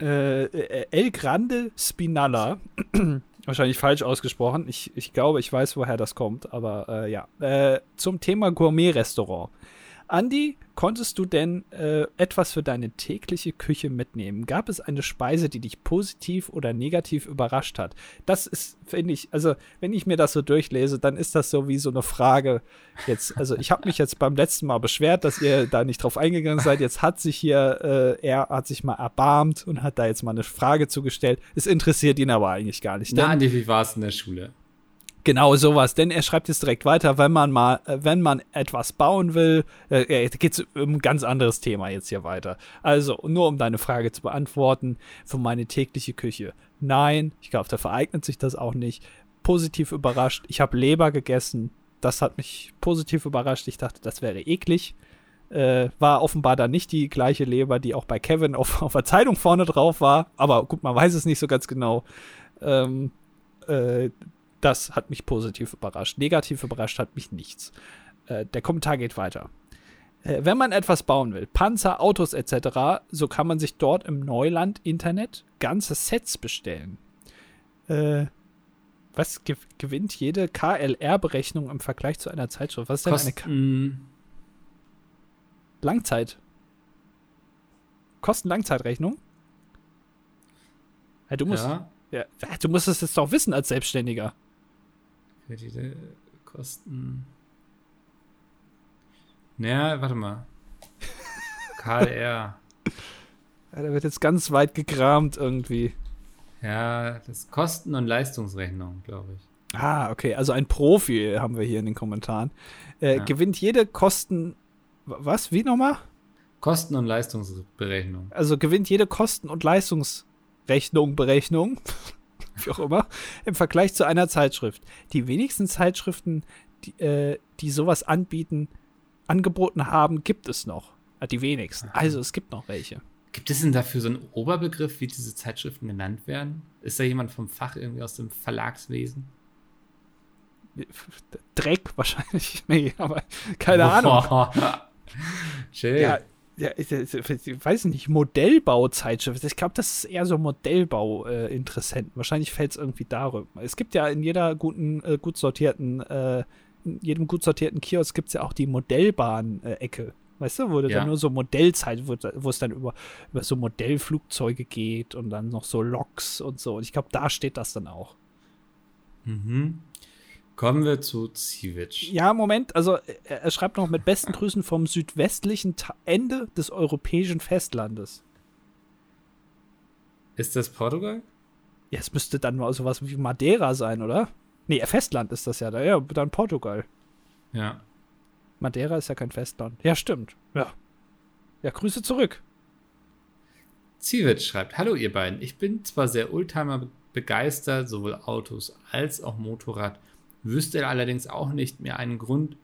äh, äh, El Grande Spinalla, wahrscheinlich falsch ausgesprochen. Ich, ich glaube, ich weiß, woher das kommt, aber äh, ja. Äh, zum Thema Gourmet-Restaurant. Andi, konntest du denn äh, etwas für deine tägliche Küche mitnehmen? Gab es eine Speise, die dich positiv oder negativ überrascht hat? Das ist, finde ich, also wenn ich mir das so durchlese, dann ist das so wie so eine Frage. Jetzt, also ich habe mich jetzt beim letzten Mal beschwert, dass ihr da nicht drauf eingegangen seid. Jetzt hat sich hier, äh, er hat sich mal erbarmt und hat da jetzt mal eine Frage zugestellt. Es interessiert ihn aber eigentlich gar nicht.
Na, Andi, wie war es in der Schule?
Genau sowas, denn er schreibt jetzt direkt weiter, wenn man mal, äh, wenn man etwas bauen will, äh, geht es um ein ganz anderes Thema jetzt hier weiter. Also, nur um deine Frage zu beantworten, für meine tägliche Küche. Nein, ich glaube, da vereignet sich das auch nicht. Positiv überrascht, ich habe Leber gegessen, das hat mich positiv überrascht. Ich dachte, das wäre eklig. Äh, war offenbar dann nicht die gleiche Leber, die auch bei Kevin auf, auf der Zeitung vorne drauf war. Aber gut, man weiß es nicht so ganz genau. Ähm, äh, das hat mich positiv überrascht. Negativ überrascht hat mich nichts. Äh, der Kommentar geht weiter. Äh, wenn man etwas bauen will, Panzer, Autos etc., so kann man sich dort im Neuland-Internet ganze Sets bestellen. Äh, was gew gewinnt jede KLR-Berechnung im Vergleich zu einer Zeitschrift? Was ist denn eine K Langzeit? Kosten-Langzeitrechnung? Ja, du musst,
ja,
ja, du musst es jetzt doch wissen als Selbstständiger.
Kredite, Kosten. Naja, warte mal. KLR.
Ja, da wird jetzt ganz weit gekramt irgendwie.
Ja, das Kosten- und Leistungsrechnung, glaube ich.
Ah, okay. Also ein Profi haben wir hier in den Kommentaren. Äh,
Ja.
Gewinnt jede Kosten. Was? Wie nochmal?
Kosten- und Leistungsberechnung.
Also gewinnt jede Kosten- und Leistungsrechnung, Berechnung, wie auch immer, im Vergleich zu einer Zeitschrift. Die wenigsten Zeitschriften, die, äh, die sowas anbieten, angeboten haben, gibt es noch. Ah, Die wenigsten. Also es gibt noch welche.
Gibt es denn dafür so einen Oberbegriff, wie diese Zeitschriften genannt werden? Ist da jemand vom Fach irgendwie aus dem Verlagswesen?
Dreck wahrscheinlich. Nee, aber keine Ahnung.
Chill.
Ja, ja ich, weiß nicht, Modellbauzeitschrift. Ich glaube, das ist eher so Modellbau-Interessenten. Wahrscheinlich fällt es irgendwie darüber. Es gibt ja in jeder guten, äh, gut sortierten, äh, in jedem gut sortierten Kiosk gibt es ja auch die Modellbahn-Ecke. Weißt du, wo du
Ja.
dann nur so Modellzeit, wo, wo es dann über, über so Modellflugzeuge geht und dann noch so Loks und so. Und ich glaube, da steht das dann auch.
Mhm. Kommen wir zu Zivic.
Ja, Moment, also er, schreibt noch mit besten Grüßen vom südwestlichen Ta Ende des europäischen Festlandes.
Ist das Portugal?
Ja, es müsste dann mal sowas wie Madeira sein, oder? Nee, Festland ist das ja da. Ja, dann Portugal.
Ja.
Madeira ist ja kein Festland. Ja, stimmt. Ja. Ja, Grüße zurück.
Zivic schreibt, hallo ihr beiden, ich bin zwar sehr Oldtimer be- begeistert, sowohl Autos als auch Motorrad, wüsste allerdings auch nicht mehr einen Grund,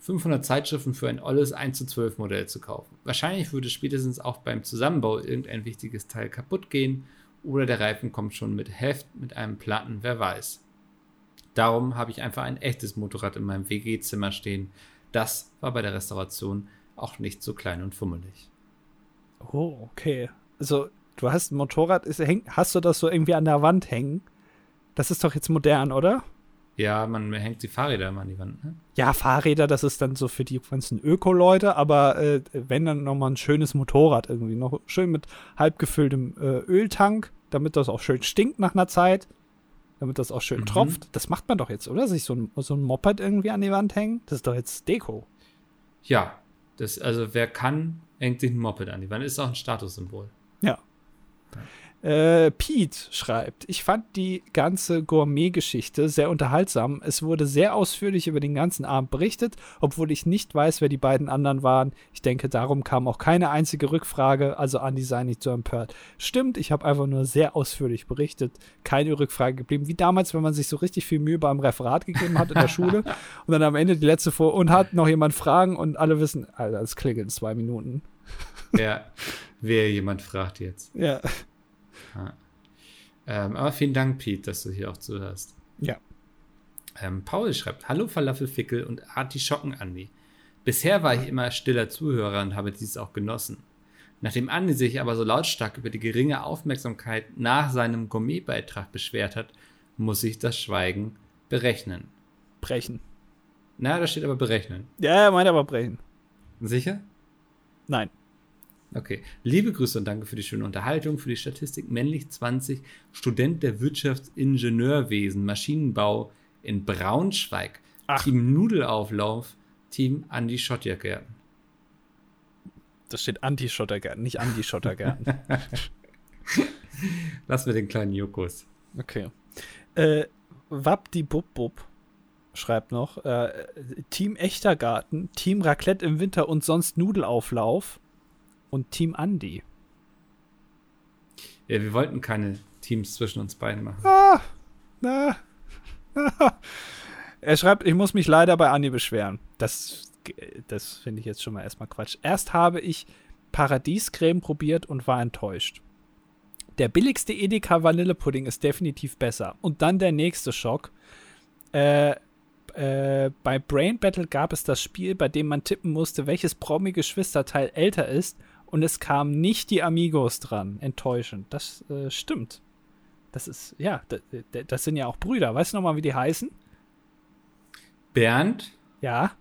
500 Zeitschriften für ein olles 1 zu 12 Modell zu kaufen. Wahrscheinlich würde spätestens auch beim Zusammenbau irgendein wichtiges Teil kaputt gehen oder der Reifen kommt schon mit Heft, mit einem Platten, wer weiß. Darum habe ich einfach ein echtes Motorrad in meinem WG-Zimmer stehen. Das war bei der Restauration auch nicht so klein und fummelig.
Oh, okay. Also, du hast ein Motorrad, ist, häng, hast du das so irgendwie an der Wand hängen? Das ist doch jetzt modern, oder?
Ja, man hängt die Fahrräder immer an die Wand. Ne?
Ja, Fahrräder, das ist dann so für die ganzen Öko-Leute, aber äh, wenn dann nochmal ein schönes Motorrad irgendwie, noch schön mit halb gefülltem äh, Öltank, damit das auch schön stinkt nach einer Zeit, damit das auch schön
Mhm.
tropft. Das macht man doch jetzt, oder? Sich so ein, so ein Moped irgendwie an die Wand hängen? Das ist doch jetzt Deko.
Ja, das, also wer kann, hängt sich ein Moped an die Wand. Ist auch ein Statussymbol.
Ja. Äh, Pete schreibt, ich fand die ganze Gourmet-Geschichte sehr unterhaltsam. Es wurde sehr ausführlich über den ganzen Abend berichtet, obwohl ich nicht weiß, wer die beiden anderen waren. Ich denke, darum kam auch keine einzige Rückfrage, also Andi sei nicht so empört. Stimmt, ich habe einfach nur sehr ausführlich berichtet. Keine Rückfrage geblieben. Wie damals, wenn man sich so richtig viel Mühe beim Referat gegeben hat in der Schule und dann am Ende die letzte vor und hat noch jemand Fragen und alle wissen, Alter, das klingelt in zwei Minuten.
Ja, wer jemand fragt jetzt.
Ja.
Ja. Ähm, aber vielen Dank, Pete, dass du hier auch zuhörst.
Ja.
Ähm, Paul schreibt: Hallo Falafelfickel und Artischocken Andi. Bisher war ich immer stiller Zuhörer und habe dies auch genossen. Nachdem Andi sich aber so lautstark über die geringe Aufmerksamkeit nach seinem Gourmetbeitrag beschwert hat, muss ich das Schweigen berechnen.
Brechen.
Na, da steht aber berechnen.
Ja, er meint aber brechen.
Sicher?
Nein.
Okay. Liebe Grüße und danke für die schöne Unterhaltung, für die Statistik männlich 20, Student der Wirtschaftsingenieurwesen, Maschinenbau in Braunschweig,
Ach.
Team Nudelauflauf, Team Andi Schottjergärten.
Das steht Anti-Schottergärten, nicht Anti-Schottergärten.
Lass mir den kleinen Jokos.
okay. Äh, Wabdi Bub Bub schreibt noch: äh, Team Echter Garten, Team Raclette im Winter und sonst Nudelauflauf und Team Andi.
Ja, wir wollten keine Teams zwischen uns beiden machen.
Ah, na, na. Er schreibt, ich muss mich leider bei Andi beschweren. Das, das finde ich jetzt schon mal erstmal Quatsch. Erst habe ich Paradiescreme probiert und war enttäuscht. Der billigste Edeka Vanillepudding ist definitiv besser. Und dann der nächste Schock. Äh, äh, bei Brain Battle gab es das Spiel, bei dem man tippen musste, welches Promi-Geschwisterteil älter ist. Und es kamen nicht die Amigos dran. Enttäuschend. Das äh, stimmt. Das ist, ja, das sind ja auch Brüder. Weißt du nochmal, wie die heißen?
Bernd,
Ja,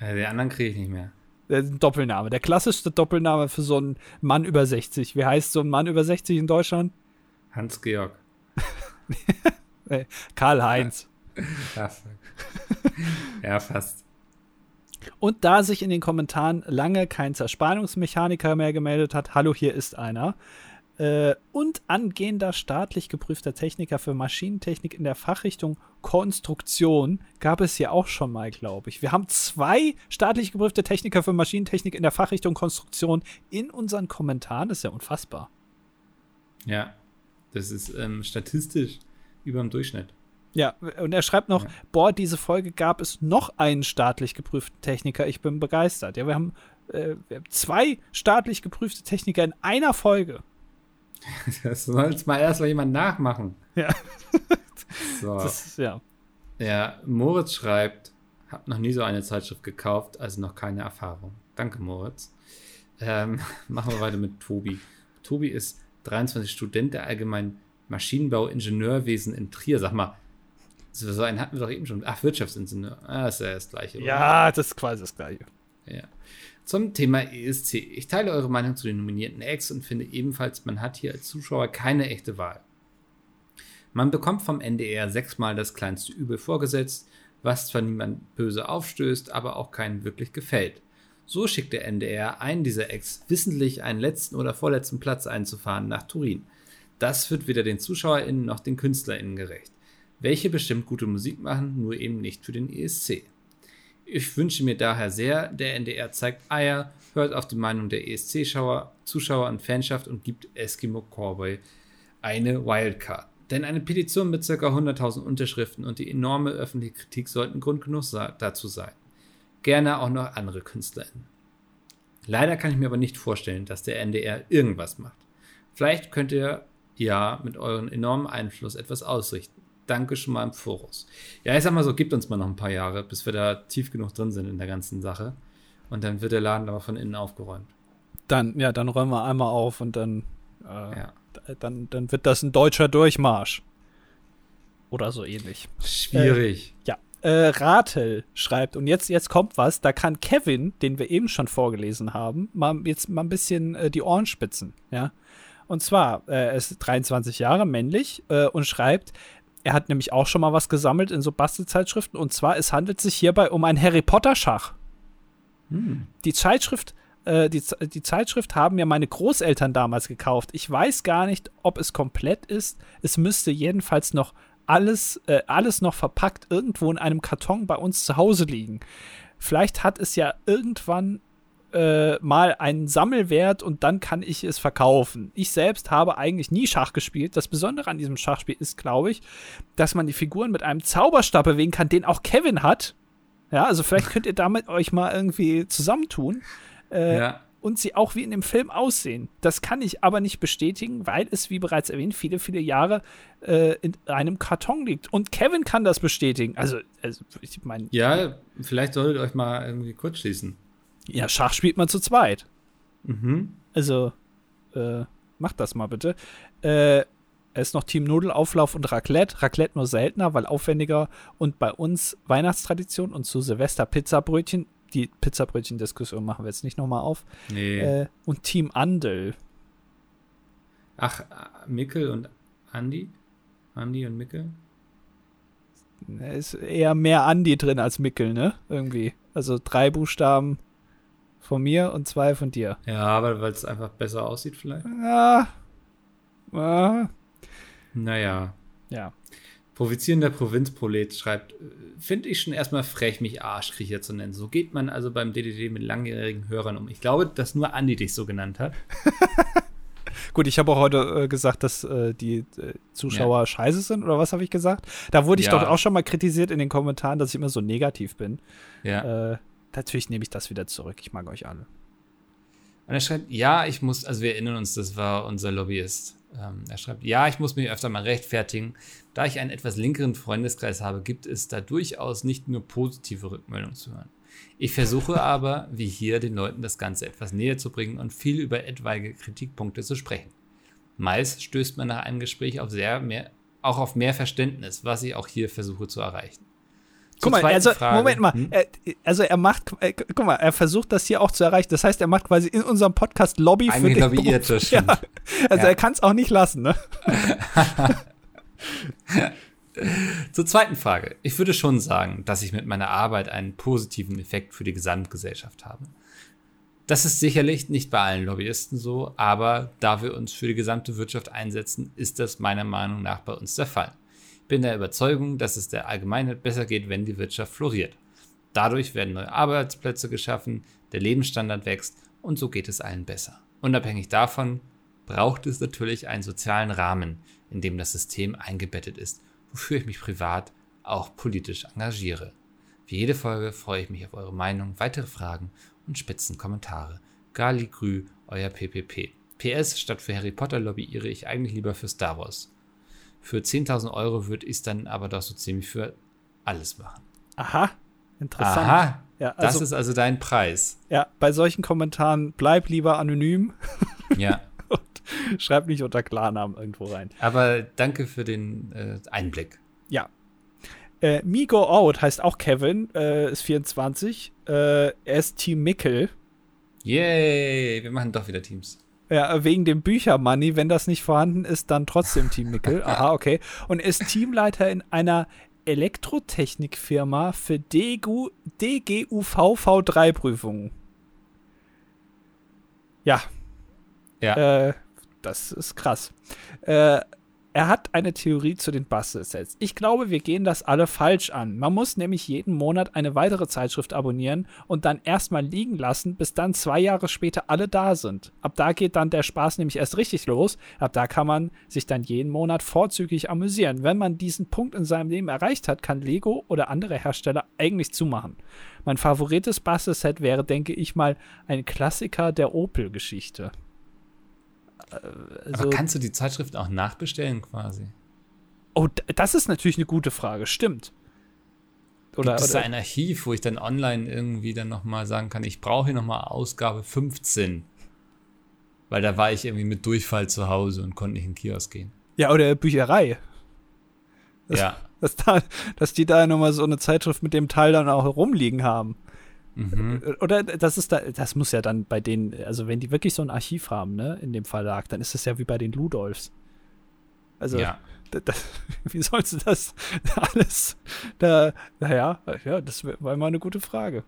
äh, den anderen kriege ich nicht mehr.
ein Doppelname. Der klassischste Doppelname für so einen Mann über 60. Wie heißt so ein Mann über 60 in Deutschland?
Hans-Georg.
Karl-Heinz.
Ja, fuck. ja, fast.
Und da sich in den Kommentaren lange kein Zerspannungsmechaniker mehr gemeldet hat, hallo, hier ist einer. Äh, und angehender staatlich geprüfter Techniker für Maschinentechnik in der Fachrichtung Konstruktion gab es ja auch schon mal, glaube ich. Wir haben zwei staatlich geprüfte Techniker für Maschinentechnik in der Fachrichtung Konstruktion in unseren Kommentaren. Das ist ja unfassbar.
Ja, das ist ähm, statistisch über dem Durchschnitt.
Ja, und er schreibt noch,
Ja.
boah, diese Folge gab es noch einen staatlich geprüften Techniker. Ich bin begeistert. Ja, wir haben, äh, wir haben zwei staatlich geprüfte Techniker in einer Folge.
Das soll jetzt mal erst mal jemand nachmachen.
Ja.
So.
Das ja.
Ja, Moritz schreibt, hab noch nie so eine Zeitschrift gekauft, also noch keine Erfahrung. Danke, Moritz. Ähm, machen wir weiter mit Tobi. Tobi ist 23 Student der allgemeinen Maschinenbau Ingenieurwesen in Trier. Sag mal, so einen hatten wir doch eben schon. Ach, Wirtschaftsingenieur. Ah, ist ja das gleiche. oder?
Ja, das ist quasi das Gleiche.
Ja. Zum Thema ESC. Ich teile eure Meinung zu den nominierten Acts und finde ebenfalls, man hat hier als Zuschauer keine echte Wahl. Man bekommt vom NDR sechsmal das kleinste Übel vorgesetzt, was zwar niemand böse aufstößt, aber auch keinen wirklich gefällt. So schickt der NDR einen dieser Acts wissentlich einen letzten oder vorletzten Platz einzufahren nach Turin. Das wird weder den ZuschauerInnen noch den KünstlerInnen gerecht. Welche bestimmt gute Musik machen, nur eben nicht für den ESC. Ich wünsche mir daher sehr, der NDR zeigt Eier, hört auf die Meinung der ESC-Schauer, Zuschauer und Fanschaft und gibt Eskimo Cowboy eine Wildcard. Denn eine Petition mit ca. 100.000 Unterschriften und die enorme öffentliche Kritik sollten Grund genug dazu sein. Gerne auch noch andere KünstlerInnen. Leider kann ich mir aber nicht vorstellen, dass der NDR irgendwas macht. Vielleicht könnt ihr ja mit eurem enormen Einfluss etwas ausrichten. Danke schon mal im Voraus. Ja, ich sag mal so, gibt uns mal noch ein paar Jahre, bis wir da tief genug drin sind in der ganzen Sache. Und dann wird der Laden aber von innen aufgeräumt.
Dann, ja, dann räumen wir einmal auf und dann, äh,
Ja.
dann, dann wird das ein deutscher Durchmarsch. Oder so ähnlich.
Schwierig.
Ja. Äh, Ratel schreibt, und jetzt, jetzt kommt was, da kann Kevin, den wir eben schon vorgelesen haben, mal jetzt mal ein bisschen äh, die Ohren spitzen, ja. Und zwar, äh, er ist 23 Jahre, männlich, äh, und schreibt, er hat nämlich auch schon mal was gesammelt in so Bastelzeitschriften, und zwar, es handelt sich hierbei um ein Harry Potter Schach.
Hm.
Die Zeitschrift äh, die, die Zeitschrift haben mir meine Großeltern damals gekauft. Ich weiß gar nicht, ob es komplett ist. Es müsste jedenfalls noch alles, äh, alles noch verpackt irgendwo in einem Karton bei uns zu Hause liegen. Vielleicht hat es ja irgendwann äh, mal einen Sammelwert und dann kann ich es verkaufen. Ich selbst habe eigentlich nie Schach gespielt. Das Besondere an diesem Schachspiel ist, glaube ich, dass man die Figuren mit einem Zauberstab bewegen kann, den auch Kevin hat. Ja, also vielleicht könnt ihr damit euch mal irgendwie zusammentun. Äh, ja. Und sie auch wie in dem Film aussehen. Das kann ich aber nicht bestätigen, weil es, wie bereits erwähnt, viele, viele Jahre äh, in einem Karton liegt. Und Kevin kann das bestätigen. Also, also ich meine.
Ja, vielleicht solltet ihr euch mal irgendwie kurz schließen.
Ja, Schach spielt man zu zweit. Mhm. Also, äh, macht das mal bitte. Äh, es ist noch Team Nudelauflauf und Raclette. Raclette nur seltener, weil aufwendiger. Und bei uns Weihnachtstradition und zu Silvester Pizzabrötchen. Die Pizzabrötchen-Diskussion machen wir jetzt nicht nochmal auf. Nee. Äh, und Team Andel.
Ach, Mickel und Andi? Andi und Mickel?
Es ist eher mehr Andi drin als Mickel, ne? Irgendwie. Also drei Buchstaben von mir und zwei von dir.
Ja, aber weil es einfach besser aussieht vielleicht. Ja. ja. Naja.
Ja.
Provozierender Provinzprolet schreibt, finde ich schon erstmal frech, mich Arschkriecher zu nennen. So geht man also beim DDD mit langjährigen Hörern um. Ich glaube, dass nur Andi dich so genannt hat.
Gut, ich habe auch heute äh, gesagt, dass äh, die äh, Zuschauer ja. scheiße sind, oder was habe ich gesagt? Da wurde ich ja. doch auch schon mal kritisiert in den Kommentaren, dass ich immer so negativ bin. Ja. Natürlich nehme ich das wieder zurück. Ich mag euch alle.
Und er schreibt, ja, ich muss, also wir erinnern uns, das war unser Lobbyist. Ähm, er schreibt, ja, ich muss mich öfter mal rechtfertigen. Da ich einen etwas linkeren Freundeskreis habe, gibt es da durchaus nicht nur positive Rückmeldungen zu hören. Ich versuche aber, wie hier, den Leuten das Ganze etwas näher zu bringen und viel über etwaige Kritikpunkte zu sprechen. Meist stößt man nach einem Gespräch auf sehr mehr, auch auf mehr Verständnis, was ich auch hier versuche zu erreichen.
Guck mal, also, Frage. Moment mal. Hm? Er, also er macht, äh, guck mal, er versucht das hier auch zu erreichen. Das heißt, er macht quasi in unserem Podcast Lobby
für den Beruf. Ja.
Also ja. er kann es auch nicht lassen, ne?
Zur zweiten Frage. Ich würde schon sagen, dass ich mit meiner Arbeit einen positiven Effekt für die Gesamtgesellschaft habe. Das ist sicherlich nicht bei allen Lobbyisten so, aber da wir uns für die gesamte Wirtschaft einsetzen, ist das meiner Meinung nach bei uns der Fall bin der Überzeugung, dass es der Allgemeinheit besser geht, wenn die Wirtschaft floriert. Dadurch werden neue Arbeitsplätze geschaffen, der Lebensstandard wächst und so geht es allen besser. Unabhängig davon braucht es natürlich einen sozialen Rahmen, in dem das System eingebettet ist, wofür ich mich privat auch politisch engagiere. Für jede Folge freue ich mich auf eure Meinung, weitere Fragen und spitzen Kommentare. Gali Grü, euer PPP. PS, statt für Harry Potter lobbyiere ich eigentlich lieber für Star Wars. Für 10.000 Euro würde ich es dann aber doch so ziemlich für alles machen.
Aha, interessant.
Aha, ja, also, das ist also dein Preis.
Ja, bei solchen Kommentaren bleib lieber anonym.
Ja.
und schreib nicht unter Klarnamen irgendwo rein.
Aber danke für den äh, Einblick.
Ja. Äh, Me Go Out heißt auch Kevin, äh, ist 24. Äh, er ist Team Mickel.
Yay, wir machen doch wieder Teams.
Ja, wegen dem Büchermoney, wenn das nicht vorhanden ist, dann trotzdem Team Mickel. Aha, okay. Und ist Teamleiter in einer Elektrotechnikfirma für DGU, DGUVV3-Prüfungen. Ja. Ja. Äh, das ist krass. Äh, er hat eine Theorie zu den Bastelsets. Ich glaube, wir gehen das alle falsch an. Man muss nämlich jeden Monat eine weitere Zeitschrift abonnieren und dann erstmal liegen lassen, bis dann zwei Jahre später alle da sind. Ab da geht dann der Spaß nämlich erst richtig los. Ab da kann man sich dann jeden Monat vorzüglich amüsieren. Wenn man diesen Punkt in seinem Leben erreicht hat, kann Lego oder andere Hersteller eigentlich zumachen. Mein favorites Bastelset wäre, denke ich mal, ein Klassiker der Opel-Geschichte.
Also, Aber kannst du die Zeitschriften auch nachbestellen quasi?
Oh, das ist natürlich eine gute Frage, stimmt.
Oder, Gibt es da ein Archiv, wo ich dann online irgendwie dann nochmal sagen kann, ich brauche hier nochmal Ausgabe 15? Weil da war ich irgendwie mit Durchfall zu Hause und konnte nicht in den Kiosk gehen.
Ja, oder Bücherei.
Das, ja.
Dass, da, dass die da nochmal so eine Zeitschrift mit dem Teil dann auch herumliegen haben. Mhm. Äh, oder das ist da, das muss ja dann bei denen, also wenn die wirklich so ein Archiv haben, ne, in dem Verlag, dann ist das ja wie bei den Ludolfs. Also, ja. Da, da, wie sollst du das alles da, naja, ja, das war immer eine gute Frage.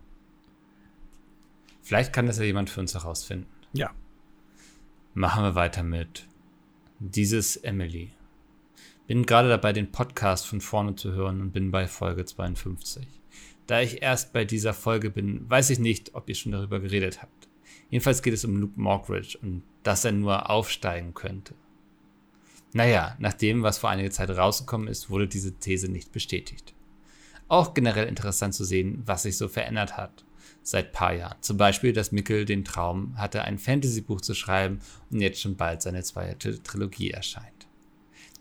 Vielleicht kann das ja jemand für uns herausfinden.
Ja.
Machen wir weiter mit dieses Emily. Bin gerade dabei, den Podcast von vorne zu hören und bin bei Folge 52. Da ich erst bei dieser Folge bin, weiß ich nicht, ob ihr schon darüber geredet habt. Jedenfalls geht es um Luke Mockridge und dass er nur aufsteigen könnte. Naja, nach dem, was vor einiger Zeit rausgekommen ist, wurde diese These nicht bestätigt. Auch generell interessant zu sehen, was sich so verändert hat seit paar Jahren. Zum Beispiel, dass Mickel den Traum hatte, ein Fantasy-Buch zu schreiben und jetzt schon bald seine zweite Trilogie erscheint.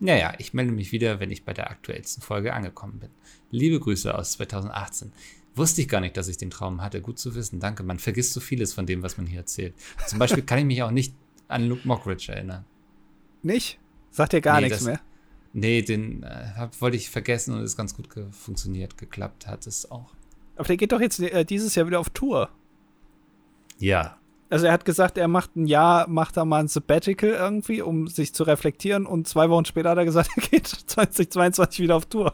Naja, ich melde mich wieder, wenn ich bei der aktuellsten Folge angekommen bin. Liebe Grüße aus 2018. Wusste ich gar nicht, dass ich den Traum hatte. Gut zu wissen, danke. Man vergisst so vieles von dem, was man hier erzählt. Zum Beispiel kann ich mich auch nicht an Luke Mockridge erinnern.
Nicht? Sagt dir gar
Nee,
nichts
das-
mehr?
Nee, den äh, hab, wollte ich vergessen und es ist ganz gut ge- funktioniert, geklappt hat es auch.
Aber der geht doch jetzt äh, dieses Jahr wieder auf Tour.
Ja,
Also er hat gesagt, er macht ein Jahr, macht da mal ein Sabbatical irgendwie, um sich zu reflektieren und zwei Wochen später hat er gesagt, er geht 2022 wieder auf Tour.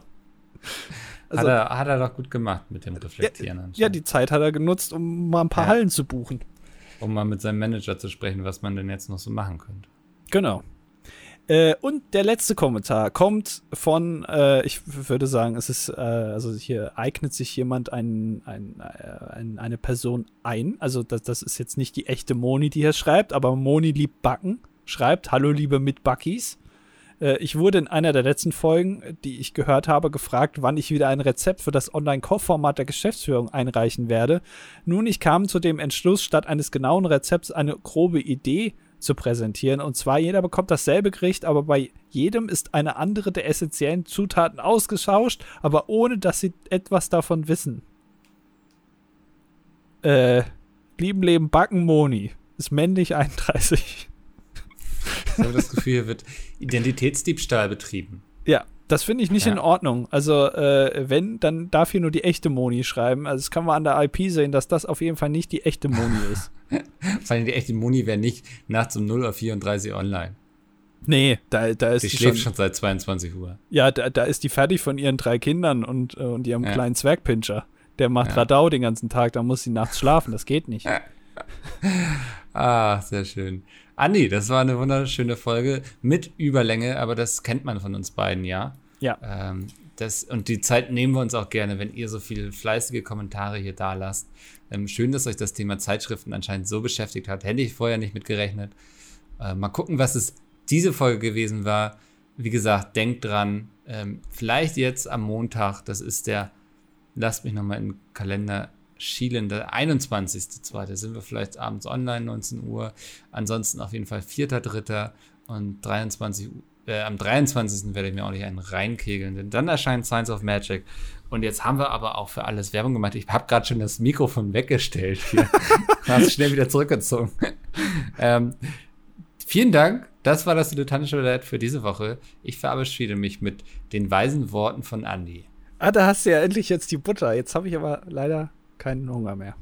Also,
hat, er, hat er doch gut gemacht mit dem Reflektieren.
ja,
anscheinend.
die Zeit hat er genutzt, um mal ein paar
Ja.
Hallen zu buchen.
um mal mit seinem Manager zu sprechen, was man denn jetzt noch so machen könnte.
Genau. Äh, und der letzte Kommentar kommt von, äh, ich würde sagen, es ist, äh, also hier eignet sich jemand ein, ein, äh, ein, eine Person ein. Also das, das ist jetzt nicht die echte Moni, die hier schreibt, aber Moni liebt Backen schreibt, hallo liebe Mitbackies. Äh, ich wurde in einer der letzten Folgen, die ich gehört habe, gefragt, wann ich wieder ein Rezept für das Online-Kochformat der Geschäftsführung einreichen werde. Nun, ich kam zu dem Entschluss, statt eines genauen Rezepts eine grobe Idee zu präsentieren. Und zwar, jeder bekommt dasselbe Gericht, aber bei jedem ist eine andere der essentiellen Zutaten ausgetauscht, aber ohne, dass sie etwas davon wissen. Äh, lieben Leben Backen Moni. Ist männlich 31.
Ich habe das Gefühl, hier wird Identitätsdiebstahl betrieben.
Ja, das finde ich nicht
Ja.
in Ordnung. Also, äh, wenn, dann darf hier nur die echte Moni schreiben. Also, das kann man an der IP sehen, dass das auf jeden Fall nicht die echte Moni ist.
Vor allem die echte Moni wäre nicht nachts um 0 Uhr 34 online.
Nee, da, da ist
Sie
die
schläft
schon,
schon seit 22 Uhr.
Ja, da, da ist die fertig von ihren drei Kindern und, äh, und ihrem
Ja.
kleinen Zwergpinscher. Der macht
Ja.
Radau den ganzen Tag, da muss sie nachts schlafen. Das geht nicht.
Ah, sehr schön. Andi, das war eine wunderschöne Folge mit Überlänge, aber das kennt man von uns beiden, ja.
Ja.
Ähm, das, und die Zeit nehmen wir uns auch gerne, wenn ihr so viele fleißige Kommentare hier da lasst. Ähm, schön, dass euch das Thema Zeitschriften anscheinend so beschäftigt hat. Hätte ich vorher nicht mit gerechnet. Äh, mal gucken, was es diese Folge gewesen war. Wie gesagt, denkt dran, ähm, vielleicht jetzt am Montag, das ist der, lasst mich nochmal in den Kalender schielen, der 21.2. sind wir vielleicht abends online, 19 Uhr. Ansonsten auf jeden Fall 4.3. und 23 Uhr. Äh, am 23. werde ich mir auch nicht einen reinkegeln, denn dann erscheint Science of Magic. Und jetzt haben wir aber auch für alles Werbung gemacht. Ich habe gerade schon das Mikrofon weggestellt hier. Hast schnell wieder zurückgezogen. ähm, vielen Dank. Das war das dilettantische Roulette für diese Woche. Ich verabschiede mich mit den weisen Worten von Andy.
Ah, da hast du ja endlich jetzt die Butter. Jetzt habe ich aber leider keinen Hunger mehr.